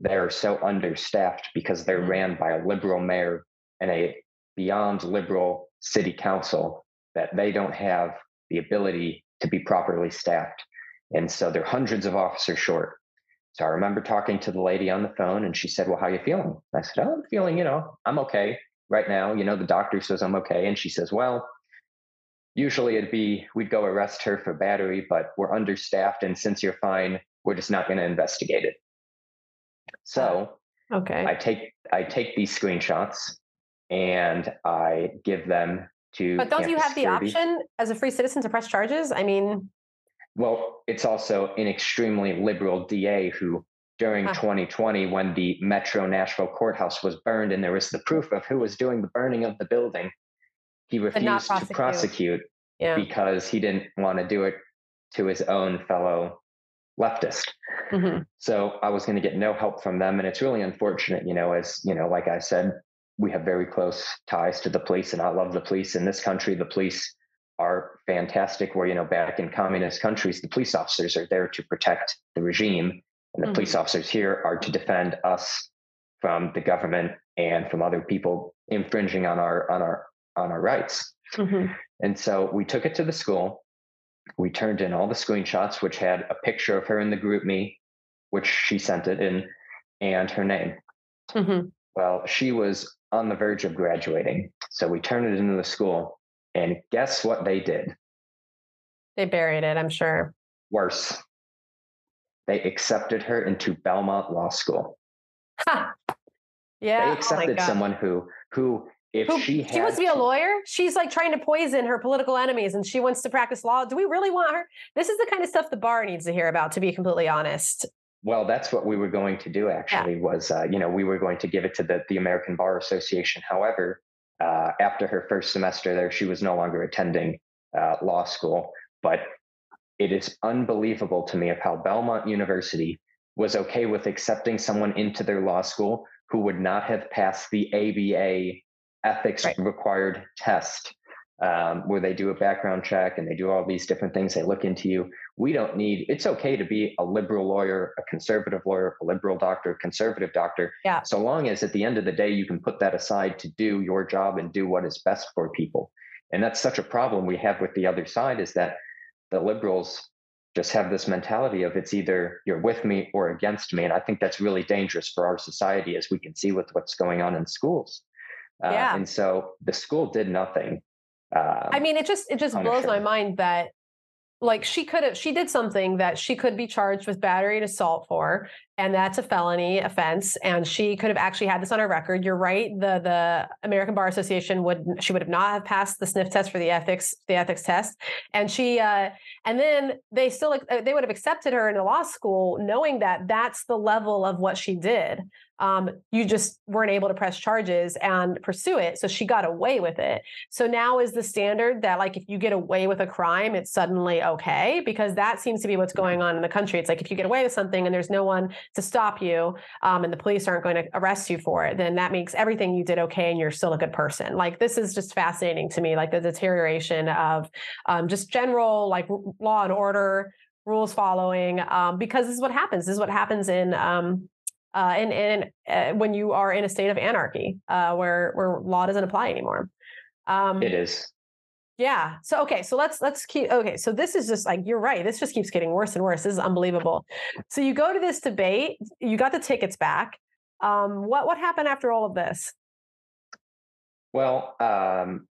they're so understaffed because they're mm-hmm. ran by a liberal mayor and a beyond liberal city council that they don't have the ability to be properly staffed. And so they're hundreds of officers short. So I remember talking to the lady on the phone and she said, Well, how are you feeling? I said, Oh, I'm feeling, you know, I'm okay right now. You know, the doctor says I'm okay. And she says, Well, usually it'd be we'd go arrest her for battery, but we're understaffed. And since you're fine, we're just not going to investigate it. So okay. I take I take these screenshots and I give them to. But don't you have security. the option as a free citizen to press charges? I mean, well, it's also an extremely liberal DA who, during 2020, when the Metro Nashville courthouse was burned and there was the proof of who was doing the burning of the building, he refused prosecute. to prosecute yeah. because he didn't want to do it to his own fellow leftist. Mm-hmm. So I was going to get no help from them. And it's really unfortunate, you know, as, you know, like I said, we have very close ties to the police and I love the police in this country. The police are fantastic where, you know, back in communist countries, the police officers are there to protect the regime and the mm-hmm. police officers here are to defend us from the government and from other people infringing on our, on our, on our rights. Mm-hmm. And so we took it to the school we turned in all the screenshots, which had a picture of her in the GroupMe, which she sent it in, and her name. Mm-hmm. Well, she was on the verge of graduating. So we turned it into the school. And guess what they did? They buried it, I'm sure. Worse. They accepted her into Belmont Law School. Ha. Yeah. They oh accepted oh someone who who if Who, she she wants to be a lawyer? She's like trying to poison her political enemies and she wants to practice law. Do we really want her? This is the kind of stuff the bar needs to hear about to be completely honest. Well that's what we were going to do actually yeah. was uh, you know we were going to give it to the, the american bar association. However uh, after her first semester there she was no longer attending uh, law school. But it is unbelievable to me of how belmont university was okay with accepting someone into their law school who would not have passed the aba ethics right. required test um, where they do a background check and they do all these different things. They look into you. We don't need, it's okay to be a liberal lawyer, a conservative lawyer, a liberal doctor, a conservative doctor. Yeah. So long as at the end of the day, you can put that aside to do your job and do what is best for people. And that's such a problem we have with the other side is that the liberals just have this mentality of it's either you're with me or against me. And I think that's really dangerous for our society, as we can see with what's going on in schools. Uh, yeah. And so the school did nothing. Um, I mean, it just it just blows my mind that like she could have she did something that she could be charged with battery and assault for and that's a felony offense and she could have actually had this on her record you're right the the american bar association would she would have not have passed the sniff test for the ethics the ethics test and she uh and then they still uh, they would have accepted her into law school knowing that that's the level of what she did um, you just weren't able to press charges and pursue it. So she got away with it. So now is the standard that like if you get away with a crime, it's suddenly okay because that seems to be what's going on in the country. It's like if you get away with something and there's no one to stop you, um, and the police aren't going to arrest you for it, then that makes everything you did okay and you're still a good person. Like this is just fascinating to me, like the deterioration of um, just general like law and order rules following um, because this is what happens. This is what happens in um, uh, and uh, when you are in a state of anarchy uh, where where law doesn't apply anymore. Um, it is. Yeah. So okay. So let's let's keep. Okay. So this is just like you're right. This just keeps getting worse and worse. This is unbelievable. So you go to this debate. You got the tickets back. Um, what what happened after all of this? Well, um,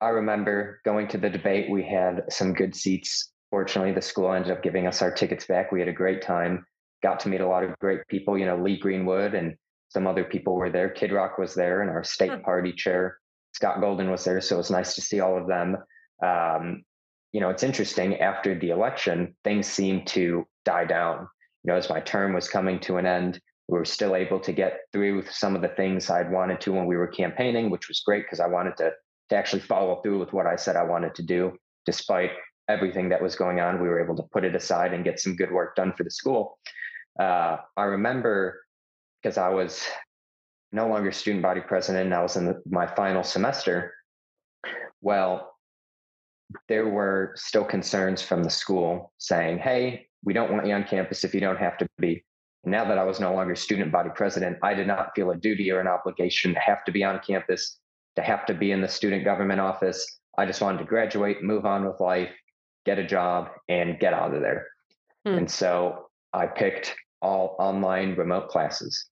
I remember going to the debate. We had some good seats. Fortunately, the school ended up giving us our tickets back. We had a great time got to meet a lot of great people. You know, Lee Greenwood and some other people were there. Kid Rock was there, and our state hmm. party chair Scott Golden was there. So it was nice to see all of them. Um, you know, it's interesting. After the election, things seemed to die down. You know, as my term was coming to an end, we were still able to get through some of the things I'd wanted to when we were campaigning, which was great because I wanted to to actually follow through with what I said I wanted to do, despite everything that was going on. We were able to put it aside and get some good work done for the school. Uh, I remember because I was no longer student body president and I was in the, my final semester. Well, there were still concerns from the school saying, hey, we don't want you on campus if you don't have to be. now that I was no longer student body president, I did not feel a duty or an obligation to have to be on campus, to have to be in the student government office. I just wanted to graduate, move on with life, get a job, and get out of there. Hmm. And so I picked all online remote classes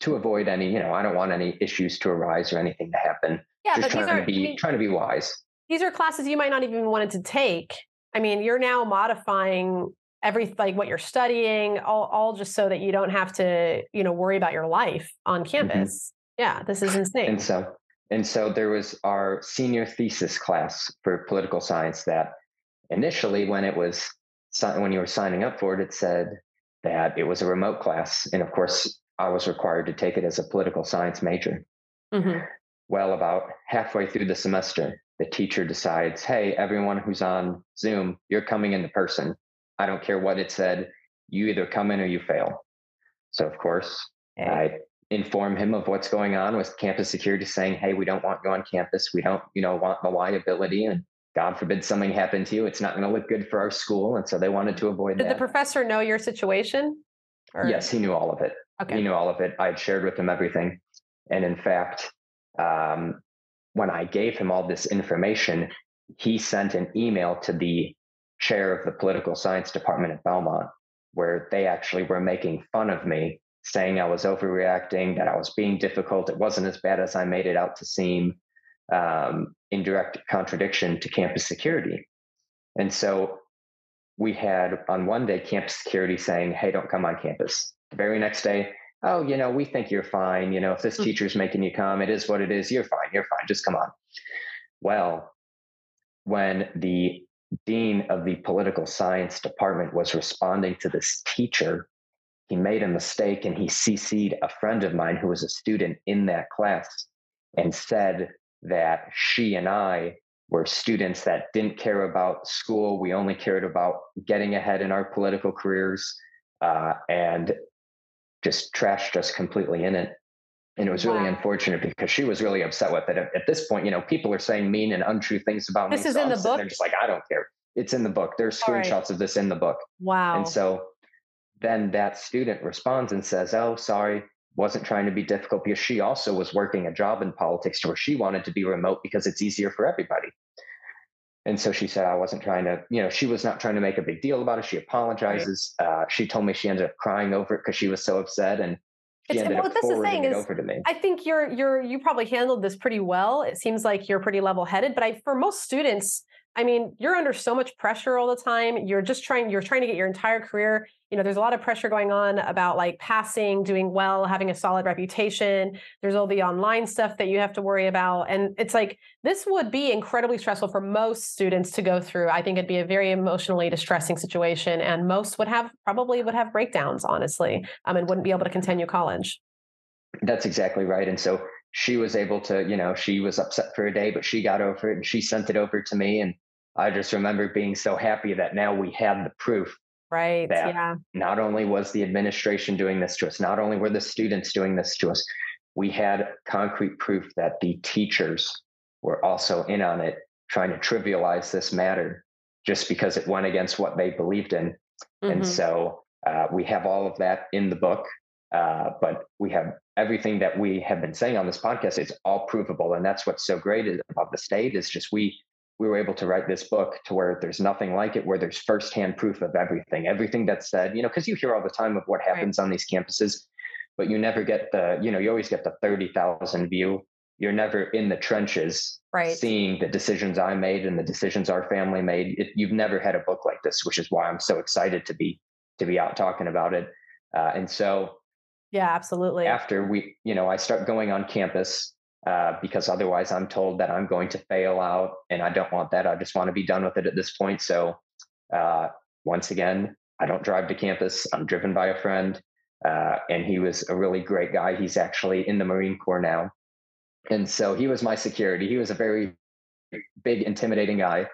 to avoid any, you know, I don't want any issues to arise or anything to happen. Yeah, just trying are, to be I mean, trying to be wise. These are classes you might not even wanted to take. I mean, you're now modifying every like what you're studying, all all just so that you don't have to, you know, worry about your life on mm-hmm. campus. Mm-hmm. Yeah, this is insane. And so and so there was our senior thesis class for political science that initially when it was when you were signing up for it, it said that it was a remote class. And of course, I was required to take it as a political science major. Mm-hmm. Well, about halfway through the semester, the teacher decides, hey, everyone who's on Zoom, you're coming into person. I don't care what it said. You either come in or you fail. So, of course, okay. I inform him of what's going on with campus security saying, hey, we don't want you on campus. We don't, you know, want the liability. And God forbid something happened to you. It's not going to look good for our school. And so they wanted to avoid Did that. the professor know your situation? Or? Yes, he knew all of it. Okay. He knew all of it. I had shared with him everything. And in fact, um, when I gave him all this information, he sent an email to the chair of the political science department at Belmont, where they actually were making fun of me, saying I was overreacting, that I was being difficult. It wasn't as bad as I made it out to seem, um, in direct contradiction to campus security. And so we had on one day campus security saying, hey, don't come on campus. The very next day, oh, you know, we think you're fine. You know, if this hmm. teacher's making you come, it is what it is. You're fine. You're fine. Just come on. Well, when the dean of the political science department was responding to this teacher, he made a mistake and he CC'd a friend of mine who was a student in that class and said that she and I were students that didn't care about school. We only cared about getting ahead in our political careers uh, and just trashed us completely in it. And it was really wow. unfortunate because she was really upset with it. At, at, this point, you know, people are saying mean and untrue things about this me. This is so in I'm the book. They're just like, I don't care. It's in the book. There's screenshots right. of this in the book. Wow. And so then that student responds and says, Oh, sorry, wasn't trying to be difficult because she also was working a job in politics where she wanted to be remote because it's easier for everybody. And so she said, I wasn't trying to, you know, she was not trying to make a big deal about it. She apologizes. Right. Uh, she told me she ended up crying over it because she was so upset. And she it's, ended well, up forwarding it is, over to me. I think you're, you're, you probably handled this pretty well. It seems like you're pretty level headed, but I, for most students, I mean, you're under so much pressure all the time. You're just trying, you're trying to get your entire career. You know, there's a lot of pressure going on about like passing, doing well, having a solid reputation. There's all the online stuff that you have to worry about. And it's like, this would be incredibly stressful for most students to go through. I think it'd be a very emotionally distressing situation. And most would have probably would have breakdowns, honestly, um, and wouldn't be able to continue college. That's exactly right. And so she was able to, you know, she was upset for a day, but she got over it and she sent it over to me. And I just remember being so happy that now we had the proof. Right. That yeah. Not only was the administration doing this to us, not only were the students doing this to us, we had concrete proof that the teachers were also in on it, trying to trivialize this matter just because it went against what they believed in. Mm-hmm. And so uh, we have all of that in the book, uh, but we have everything that we have been saying on this podcast. It's all provable, and that's what's so great about the state is just we we were able to write this book to where there's nothing like it, where there's firsthand proof of everything, everything that's said, you know, because you hear all the time of what happens right. on these campuses, but you never get the, you know, you always get the 30,000 view. You're never in the trenches right. seeing the decisions I made and the decisions our family made. It, you've never had a book like this, which is why I'm so excited to be, to be out talking about it. Uh, and so, yeah, absolutely. After we, you know, I start going on campus uh, because otherwise I'm told that I'm going to fail out, and I don't want that. I just want to be done with it at this point. So, uh, once again, I don't drive to campus. I'm driven by a friend, uh, and he was a really great guy. He's actually in the Marine Corps now, and so he was my security. He was a very big, intimidating guy,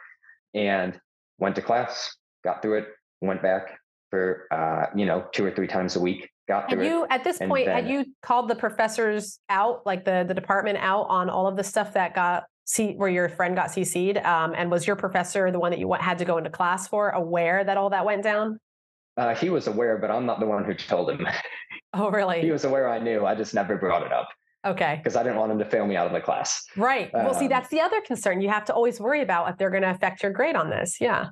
and went to class, got through it, went back for uh, you know two or three times a week. Got had you it. at this point then, had you called the professors out, like the the department out on all of the stuff that got see where your friend got CC'd? Um, and was your professor the one that you went, had to go into class for aware that all that went down? Uh, he was aware, but I'm not the one who told him. Oh, really? he was aware I knew. I just never brought it up. Okay. Because I didn't want him to fail me out of the class. Right. Well, see, um, that's the other concern. You have to always worry about if they're going to affect your grade on this. Yeah.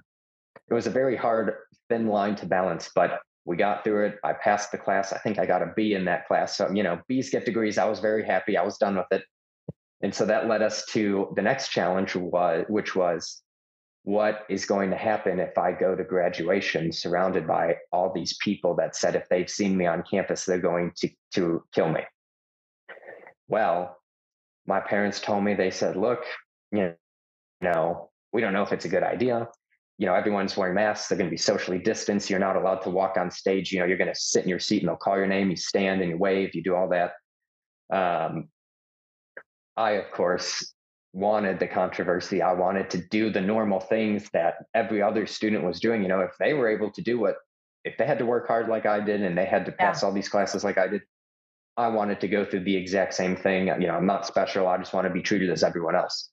It was a very hard, thin line to balance, but we got through it. I passed the class. I think I got a B in that class. So, you know, B's get degrees. I was very happy. I was done with it. And so that led us to the next challenge was which was what is going to happen if I go to graduation surrounded by all these people that said if they've seen me on campus, they're going to, to kill me. Well, my parents told me, they said, look, you know, we don't know if it's a good idea. You know, everyone's wearing masks. They're going to be socially distanced. You're not allowed to walk on stage. You know, you're going to sit in your seat and they'll call your name. You stand and you wave. You do all that. Um, I, of course, wanted the controversy. I wanted to do the normal things that every other student was doing. You know, if they were able to do what, if they had to work hard like I did and they had to pass yeah. all these classes like I did, I wanted to go through the exact same thing. You know, I'm not special. I just want to be treated as everyone else.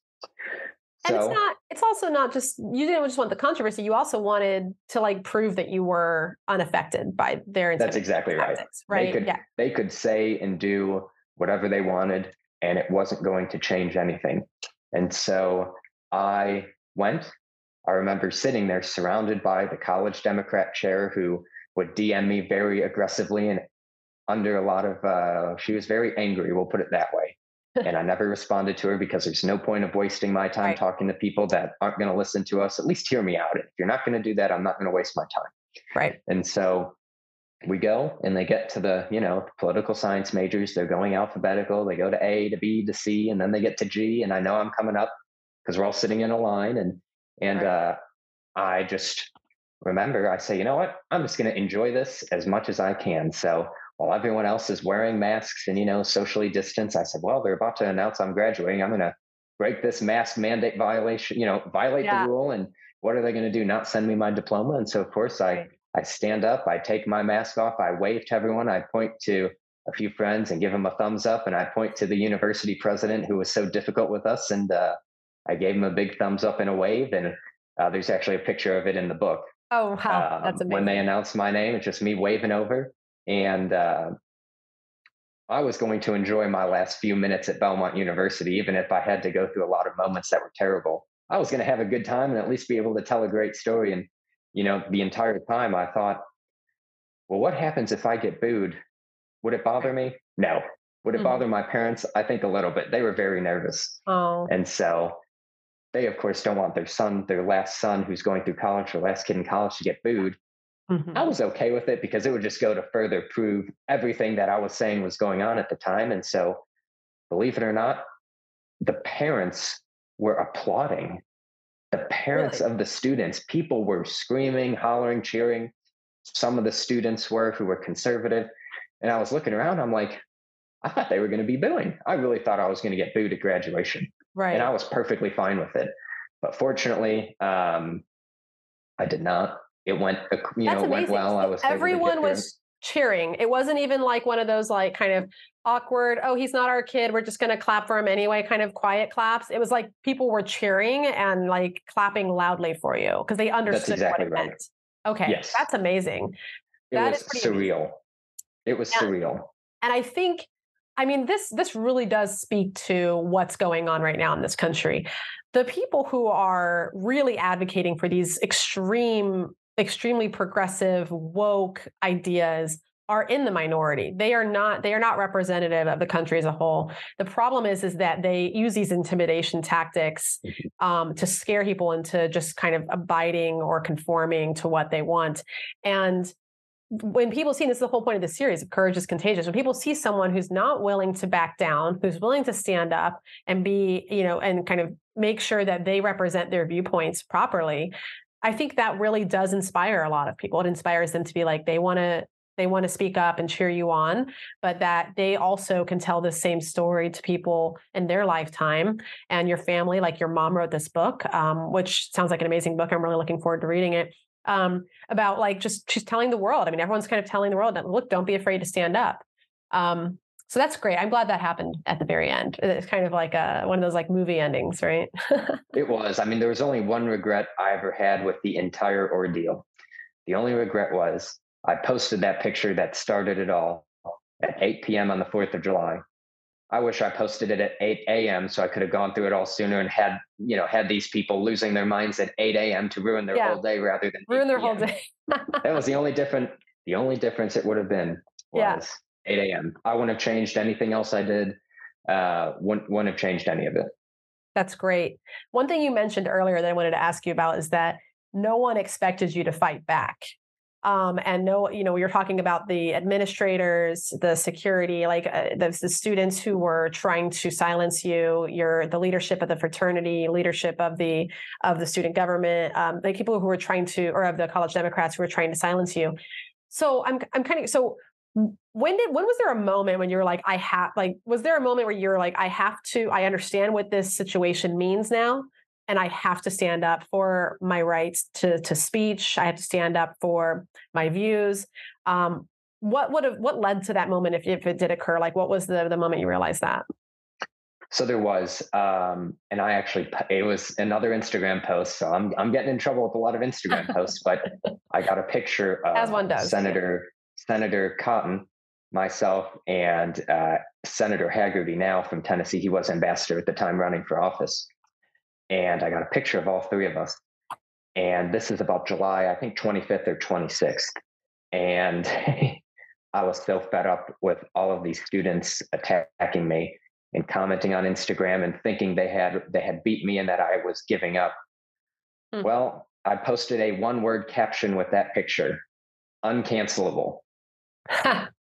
And so, it's not, it's also not just, you didn't just want the controversy. You also wanted to like prove that you were unaffected by their That's exactly tactics, right. Right. They could, yeah. they could say and do whatever they wanted and it wasn't going to change anything. And so I went. I remember sitting there surrounded by the college Democrat chair who would DM me very aggressively and under a lot of, uh, she was very angry, we'll put it that way. And I never responded to her because there's no point of wasting my time right. talking to people that aren't going to listen to us. At least hear me out. If you're not going to do that, I'm not going to waste my time. Right. And so we go and they get to the you know political science majors they're going alphabetical they go to a to b to c and then they get to g and i know i'm coming up because we're all sitting in a line and and uh, i just remember i say you know what i'm just going to enjoy this as much as i can so while everyone else is wearing masks and you know socially distance i said well they're about to announce i'm graduating i'm going to break this mask mandate violation you know violate yeah. the rule and what are they going to do not send me my diploma and so of course i I stand up, I take my mask off, I wave to everyone, I point to a few friends and give them a thumbs up, and I point to the university president who was so difficult with us, and uh, I gave him a big thumbs up and a wave. And uh, there's actually a picture of it in the book. Oh wow, um, that's amazing! When they announced my name, it's just me waving over, and uh, I was going to enjoy my last few minutes at Belmont University, even if I had to go through a lot of moments that were terrible. I was going to have a good time and at least be able to tell a great story and you know, the entire time I thought, well, what happens if I get booed? Would it bother me? No. Would it mm-hmm. bother my parents? I think a little bit. They were very nervous. Oh. And so they, of course, don't want their son, their last son who's going through college, their last kid in college to get booed. Mm-hmm. I was okay with it because it would just go to further prove everything that I was saying was going on at the time. And so, believe it or not, the parents were applauding the parents really? of the students, people were screaming, hollering, cheering. Some of the students were who were conservative. And I was looking around, I'm like, I thought they were going to be booing. I really thought I was going to get booed at graduation. Right. And I was perfectly fine with it. But fortunately, um, I did not. It went, uh, you That's know, it went well. I was everyone was cheering. It wasn't even like one of those like kind of awkward, oh, he's not our kid. We're just going to clap for him anyway, kind of quiet claps. It was like people were cheering and like clapping loudly for you because they understood exactly what it right. meant. Okay. Yes. That's amazing. It that was surreal. Amazing. It was surreal. And I think I mean this this really does speak to what's going on right now in this country. The people who are really advocating for these extreme extremely progressive woke ideas are in the minority. They are not they are not representative of the country as a whole. The problem is is that they use these intimidation tactics mm-hmm. um, to scare people into just kind of abiding or conforming to what they want. And when people see this is the whole point of the series of courage is contagious when people see someone who's not willing to back down who's willing to stand up and be you know and kind of make sure that they represent their viewpoints properly I think that really does inspire a lot of people. It inspires them to be like, they want to they want to speak up and cheer you on, but that they also can tell the same story to people in their lifetime and your family. Like your mom wrote this book, um, which sounds like an amazing book. I'm really looking forward to reading it. Um, about like just she's telling the world. I mean, everyone's kind of telling the world that look, don't be afraid to stand up. Um, so that's great. I'm glad that happened at the very end. It's kind of like a, one of those like movie endings, right? it was. I mean, there was only one regret I ever had with the entire ordeal. The only regret was I posted that picture that started it all at 8 p.m. on the 4th of July. I wish I posted it at 8 a.m. so I could have gone through it all sooner and had, you know, had these people losing their minds at 8 a.m. to ruin their yeah. whole day rather than ruin their whole day. that was the only different the only difference it would have been was yeah. 8 a.m. I wouldn't have changed anything else I did. Uh, wouldn't, wouldn't have changed any of it. That's great. One thing you mentioned earlier that I wanted to ask you about is that no one expected you to fight back. Um, and no, you know, you're talking about the administrators, the security, like uh, the, the, students who were trying to silence you. Your the leadership of the fraternity, leadership of the of the student government, um, the people who were trying to, or of the college Democrats who were trying to silence you. So I'm I'm kind of so when did when was there a moment when you were like i have like was there a moment where you're like i have to i understand what this situation means now and i have to stand up for my rights to to speech. I have to stand up for my views. Um, what would have what led to that moment if, if it did occur? Like what was the the moment you realized that? So there was um, and i actually it was another instagram post so i'm i'm getting in trouble with a lot of instagram posts but i got a picture of as one does senator Senator Cotton, myself, and uh, Senator Hagerty now from Tennessee. He was ambassador at the time running for office. And I got a picture of all three of us. And this is about July, I think 25th or 26th. And I was so fed up with all of these students attacking me and commenting on Instagram and thinking they had they had beat me and that I was giving up. Hmm. Well, I posted a one word caption with that picture, uncancelable.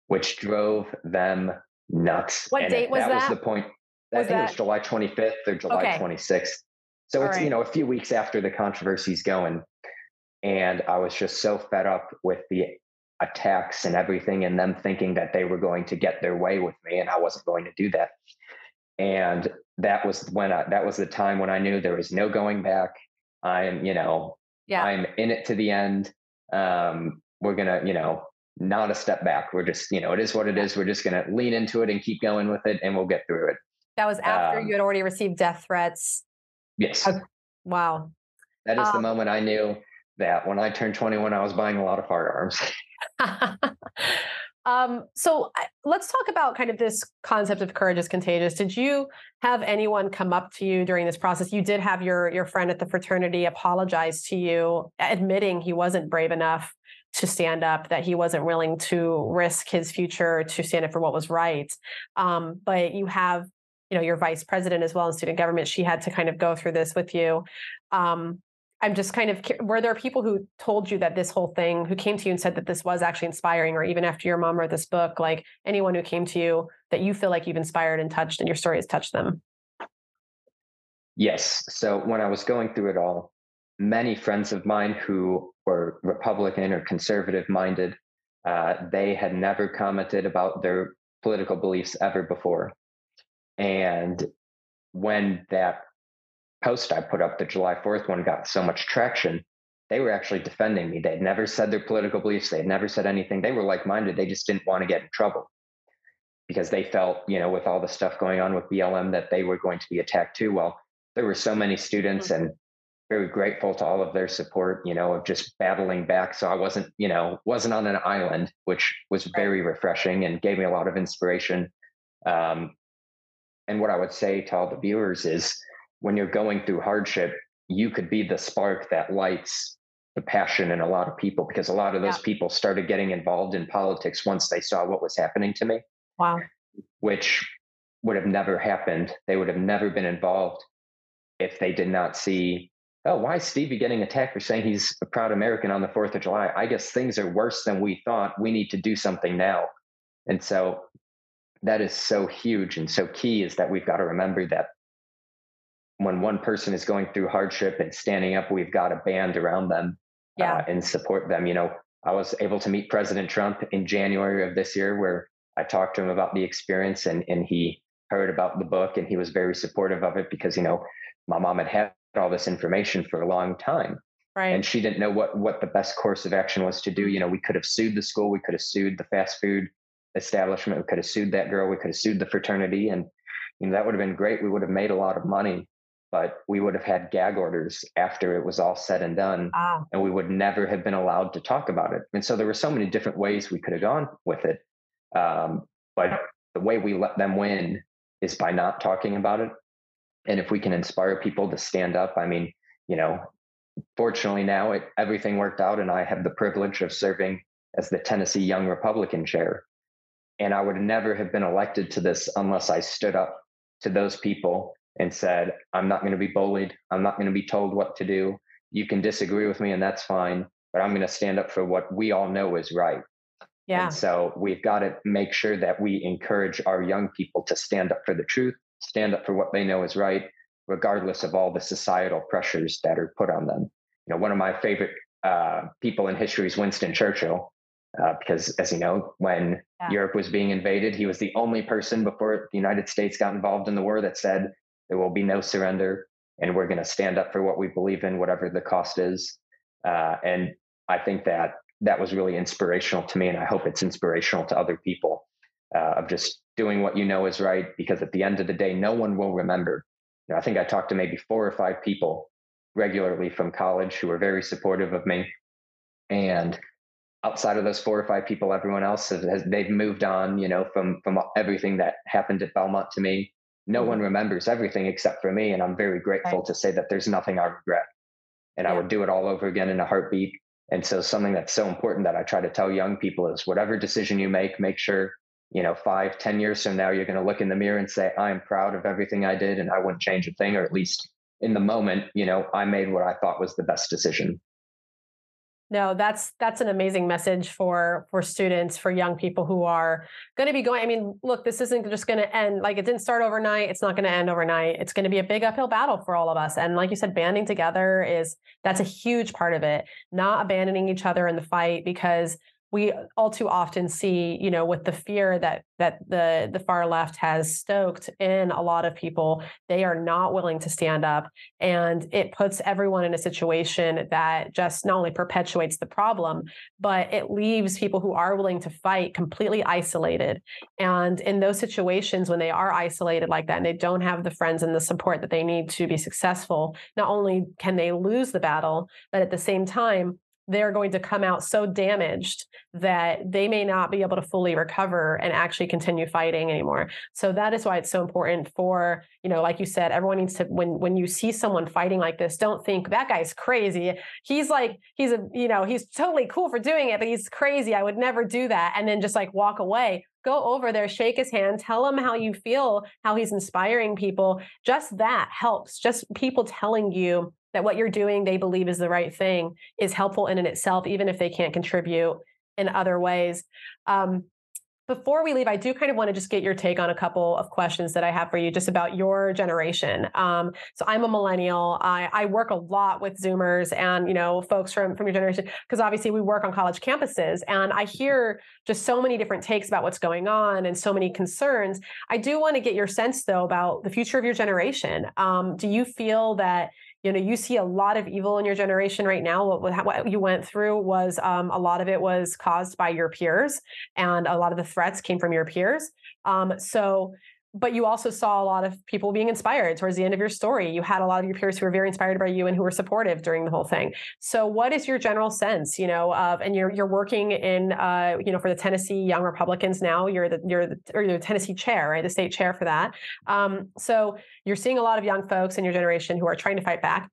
Which drove them nuts. What and date was that? That was the point. I think that? it was July 25th or July okay. 26th. So All it's, right. you know, a few weeks after the controversy's going. And I was just so fed up with the attacks and everything and them thinking that they were going to get their way with me and I wasn't going to do that. And that was when I, that was the time when I knew there was no going back. I'm, you know, yeah. I'm in it to the end. Um, we're gonna, you know, not a step back. We're just, you know, it is what it is. We're just going to lean into it and keep going with it, and we'll get through it. That was after um, you had already received death threats. Yes. Oh, wow. That is um, the moment I knew that when I turned 21, I was buying a lot of firearms. um, so let's talk about kind of this concept of courage is contagious. Did you have anyone come up to you during this process? You did have your your friend at the fraternity apologize to you, admitting he wasn't brave enough to stand up, that he wasn't willing to risk his future to stand up for what was right. Um, but you have, you know, your vice president as well in student government. She had to kind of go through this with you. Um, I'm just kind of were there people who told you that this whole thing, who came to you and said that this was actually inspiring, or even after your mom wrote this book, like anyone who came to you that you feel like you've inspired and touched, and your story has touched them? Yes. So when I was going through it all, many friends of mine who were Republican or conservative minded, uh, they had never commented about their political beliefs ever before. And when that post I put up, the July 4th one, got so much traction, they were actually defending me. They'd never said their political beliefs, they'd never said anything. They were like minded, they just didn't want to get in trouble because they felt, you know, with all the stuff going on with BLM, that they were going to be attacked too. Well, there were so many students mm-hmm. and very grateful to all of their support, you know, of just battling back. So I wasn't, you know, wasn't on an island, which was very refreshing and gave me a lot of inspiration. Um, and what I would say to all the viewers is when you're going through hardship, you could be the spark that lights the passion in a lot of people because a lot of those yeah. people started getting involved in politics once they saw what was happening to me. Wow. Which would have never happened. They would have never been involved if they did not see oh, why is Stevie getting attacked for saying he's a proud American on the 4th of July? I guess things are worse than we thought. We need to do something now. And so that is so huge and so key is that we've got to remember that when one person is going through hardship and standing up, we've got a band around them yeah. uh, and support them. You know, I was able to meet President Trump in January of this year, where I talked to him about the experience and, and he heard about the book and he was very supportive of it because, you know, my mom had had all this information for a long time. Right. And she didn't know what what the best course of action was to do. You know, we could have sued the school, we could have sued the fast food establishment, we could have sued that girl, we could have sued the fraternity, and you know that would have been great. We would have made a lot of money, but we would have had gag orders after it was all said and done, ah. and we would never have been allowed to talk about it. And so there were so many different ways we could have gone with it, um, but the way we let them win is by not talking about it. And if we can inspire people to stand up, I mean, you know, fortunately now it, everything worked out and i have the privilege of serving as the tennessee young republican chair. And i would never have been elected to this unless i stood up to those people and said i'm not going to be bullied. I'm not going to be told what to do. You can disagree with me and that's fine but i'm going to stand up for what we all know is right. Yeah. and so we've got to make sure that we encourage our young people to stand up for the truth stand up for what they know is right regardless of all the societal pressures that are put on them. You know, one of my favorite uh, people in history is Winston Churchill, uh, because as you know, when yeah. Europe was being invaded, he was the only person before the United States got involved in the war that said there will be no surrender, and we're going to stand up for what we believe in, whatever the cost is. Uh, and I think that that was really inspirational to me, and I hope it's inspirational to other people uh, of just doing what you know is right. Because at the end of the day, no one will remember you know, I think I talked to maybe four or five people regularly from college who were very supportive of me. And outside of those four or five people, everyone else has, has they've moved on, you know, from from everything that happened at Belmont to me. No mm-hmm. one remembers everything except for me. And I'm very grateful right. to say that there's nothing I regret. And yeah. I would do it all over again in a heartbeat. And so something that's so important that I try to tell young people is whatever decision you make, make sure you know, five, ten years from now, you're going to look in the mirror and say, I'm proud of everything I did and I wouldn't change a thing, or at least in the moment, you know, I made what I thought was the best decision. No, that's that's an amazing message for for students, for young people who are going to be going. I mean, look, this isn't just going to end like it didn't start overnight. It's not going to end overnight. It's going to be a big uphill battle for all of us. And like you said, banding together is that's a huge part of it. Not abandoning each other in the fight because we all too often see, you know, with the fear that that the the far left has stoked in a lot of people, they are not willing to stand up, and it puts everyone in a situation that just not only perpetuates the problem, but it leaves people who are willing to fight completely isolated. And in those situations, when they are isolated like that, and they don't have the friends and the support that they need to be successful, not only can they lose the battle, but at the same time they're going to come out so damaged that they may not be able to fully recover and actually continue fighting anymore. So that is why it's so important for you know like you said everyone needs to when when you see someone fighting like this don't think that guy's crazy. He's like he's a you know he's totally cool for doing it but he's crazy. I would never do that. And then just like walk away. Go over there, shake his hand, tell him how you feel, how he's inspiring people. Just that helps. Just people telling you that what you're doing they believe is the right thing is helpful in and itself even if they can't contribute in other ways. Um, before we leave i do kind of want to just get your take on a couple of questions that i have for you just about your generation. Um, so i'm a millennial. I, I, work a lot with zoomers and you know folks from, from your generation because obviously we work on college campuses and i hear just so many different takes about what's going on and so many concerns. I do want to get your sense though about the future of your generation. Um, do you feel that you know you see a lot of evil in your generation right now. What, what you went through was um, a lot of it was caused by your peers and a lot of the threats came from your peers. Um, so but you also saw a lot of people being inspired towards the end of your story. You had a lot of your peers who were very inspired by you and who were supportive during the whole thing. So what is your general sense you know of and you're you're working in uh, you know for the tennessee young republicans now. You're the you're the or you're the tennessee chair right? The state chair for that. Um, so you're seeing a lot of young folks in your generation who are trying to fight back.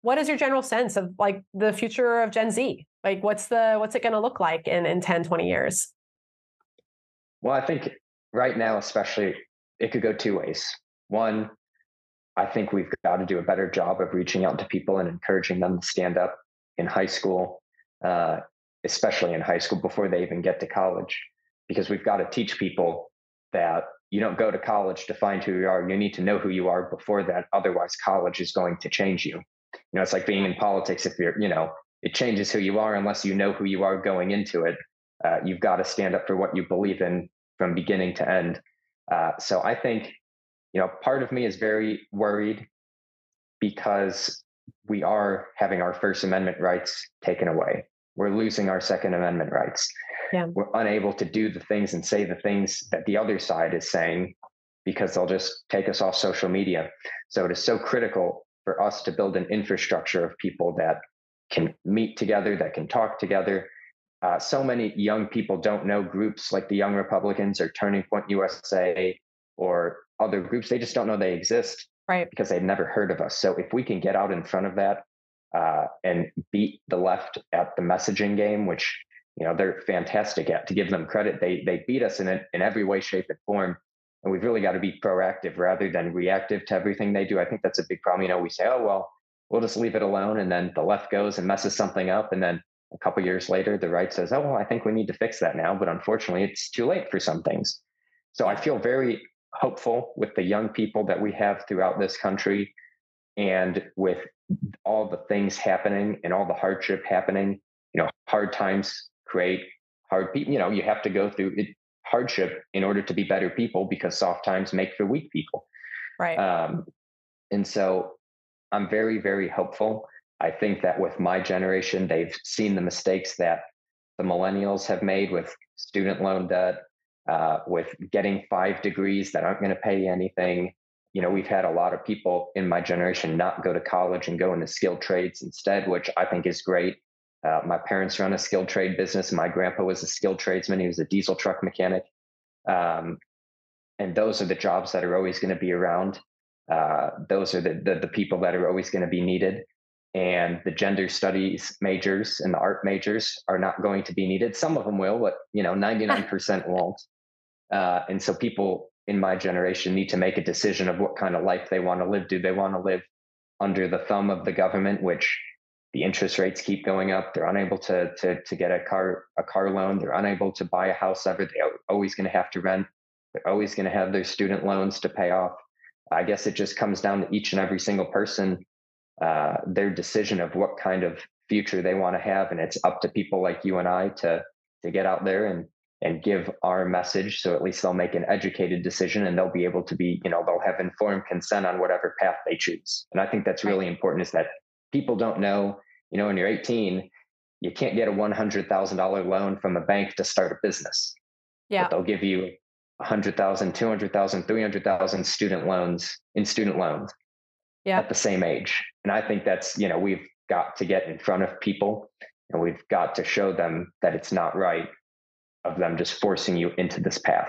What is your general sense of like the future of gen z? Like what's the what's it going to look like in in 10 20 years? Well i think right now especially it could go two ways. One, I think we've got to do a better job of reaching out to people and encouraging them to stand up in high school, uh, especially in high school before they even get to college, because we've got to teach people that you don't go to college to find who you are. You need to know who you are before that. Otherwise, college is going to change you. You know, it's like being in politics. If you're, you know, it changes who you are unless you know who you are going into it. Uh, you've got to stand up for what you believe in from beginning to end. Uh, so I think, you know, part of me is very worried because we are having our First Amendment rights taken away. We're losing our Second Amendment rights. Yeah. We're unable to do the things and say the things that the other side is saying because they'll just take us off social media. So it is so critical for us to build an infrastructure of people that can meet together, that can talk together. Uh, so many young people don't know groups like the Young Republicans or Turning Point USA or other groups. They just don't know they exist right? Because they've never heard of us. So if we can get out in front of that uh, and beat the left at the messaging game, which you know they're fantastic at, to give them credit, they they beat us in it in every way, shape, and form. And we've really got to be proactive rather than reactive to everything they do. I think that's a big problem. You know, we say, oh well, we'll just leave it alone, and then the left goes and messes something up, and then a couple years later, the right says, oh well, I think we need to fix that now. But unfortunately, it's too late for some things. So I feel very hopeful with the young people that we have throughout this country and with all the things happening and all the hardship happening you know hard times create hard people you know you have to go through it, hardship in order to be better people because soft times make for weak people right um, and so i'm very very hopeful i think that with my generation they've seen the mistakes that the millennials have made with student loan debt uh, with getting five degrees that aren't going to pay anything. You know, we've had a lot of people in my generation not go to college and go into skilled trades instead, which I think is great. Uh, my parents run a skilled trade business. My grandpa was a skilled tradesman. He was a diesel truck mechanic. Um, and those are the jobs that are always going to be around. Uh, those are the, the, the people that are always going to be needed. And the gender studies majors and the art majors are not going to be needed. Some of them will, but you know, 99% won't. Uh, and so people in my generation need to make a decision of what kind of life they want to live. Do they want to live under the thumb of the government, which the interest rates keep going up? They're unable to to to get a car a car loan. They're unable to buy a house ever. They're always going to have to rent. They're always going to have their student loans to pay off. I guess it just comes down to each and every single person, uh, their decision of what kind of future they want to have, and it's up to people like you and I to to get out there and and give our message so at least they'll make an educated decision and they'll be able to be you know they'll have informed consent on whatever path they choose. And i think that's really important is that people don't know you know when you're 18 you can't get a $100000 loan from a bank to start a business. Yeah. but they'll give you 100000 200000 300000 student loans in student loans yeah. at the same age and i think that's you know we've got to get in front of people and we've got to show them that it's not right of them just forcing you into this path.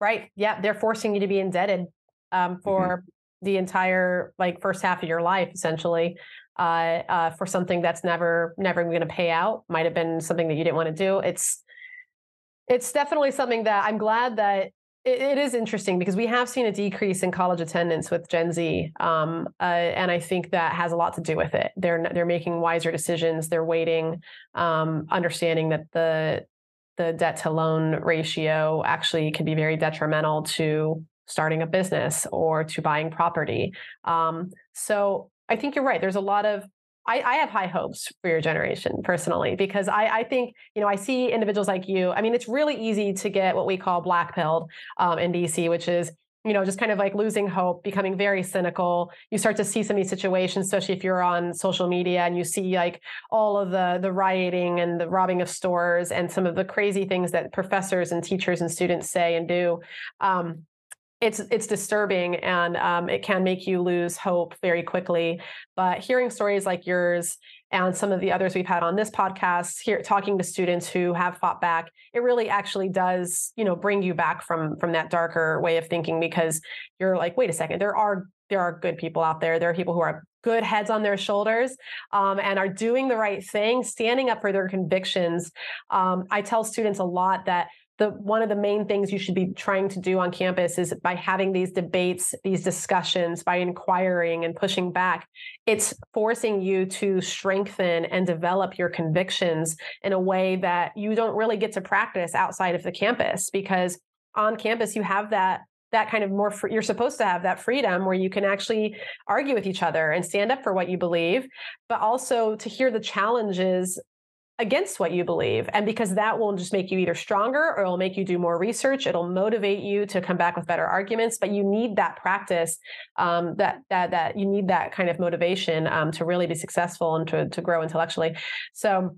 Right. Yeah. They're forcing you to be indebted um, mm-hmm. for mm-hmm. the entire like first half of your life, essentially, uh, uh, for something that's never never going to pay out. Might have been something that you didn't want to do. It's it's definitely something that I'm glad that it, it is interesting because we have seen a decrease in college attendance with Gen Z, um, uh, and I think that has a lot to do with it. They're they're making wiser decisions. They're waiting, um, understanding that the the debt to loan ratio actually can be very detrimental to starting a business or to buying property. Um, so I think you're right. There's a lot of I, I, have high hopes for your generation personally because I, I, think you know I see individuals like you. I mean, it's really easy to get what we call black pilled um, in DC, which is you know, just kind of like losing hope, becoming very cynical. You start to see some of these situations, especially if you're on social media and you see like all of the the rioting and the robbing of stores and some of the crazy things that professors and teachers and students say and do. Um, it's it's disturbing and um, it can make you lose hope very quickly. But hearing stories like yours and some of the others we've had on this podcast here talking to students who have fought back it really actually does you know bring you back from from that darker way of thinking because you're like wait a second there are there are good people out there there are people who are good heads on their shoulders um, and are doing the right thing standing up for their convictions um, i tell students a lot that the one of the main things you should be trying to do on campus is by having these debates these discussions by inquiring and pushing back it's forcing you to strengthen and develop your convictions in a way that you don't really get to practice outside of the campus because on campus you have that that kind of more you're supposed to have that freedom where you can actually argue with each other and stand up for what you believe but also to hear the challenges against what you believe and because that will just make you either stronger or it'll make you do more research it'll motivate you to come back with better arguments but you need that practice um, that that that you need that kind of motivation um, to really be successful and to, to grow intellectually so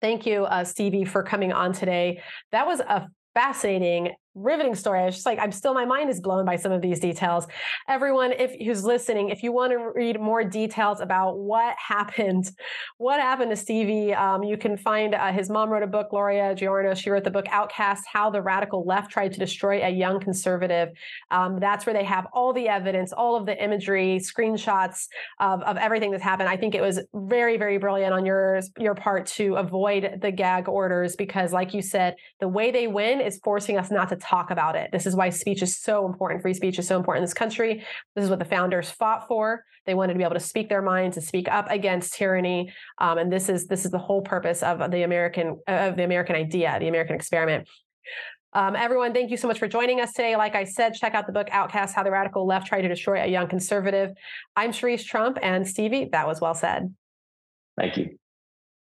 Thank you, uh, Stevie, for coming on today. That was a fascinating riveting story. I was just like, I'm still, my mind is blown by some of these details. Everyone, if who's listening, if you want to read more details about what happened, what happened to Stevie, um, you can find uh, his mom wrote a book, Gloria Giorno. She wrote the book Outcast: How the Radical Left Tried to Destroy a Young Conservative. Um, that's where they have all the evidence, all of the imagery, screenshots of, of everything that's happened. I think it was very, very brilliant on yours your part to avoid the gag orders because, like you said, the way they win is forcing us not to talk about it. This is why speech is so important. Free speech is so important in this country. This is what the founders fought for. They wanted to be able to speak their minds and speak up against tyranny. Um, and this is this is the whole purpose of the American of the American idea, the American experiment. Um, everyone, thank you so much for joining us today. Like I said, check out the book Outcast How the Radical Left Tried to Destroy a Young Conservative. I'm Cherise Trump and Stevie. That was well said. Thank you.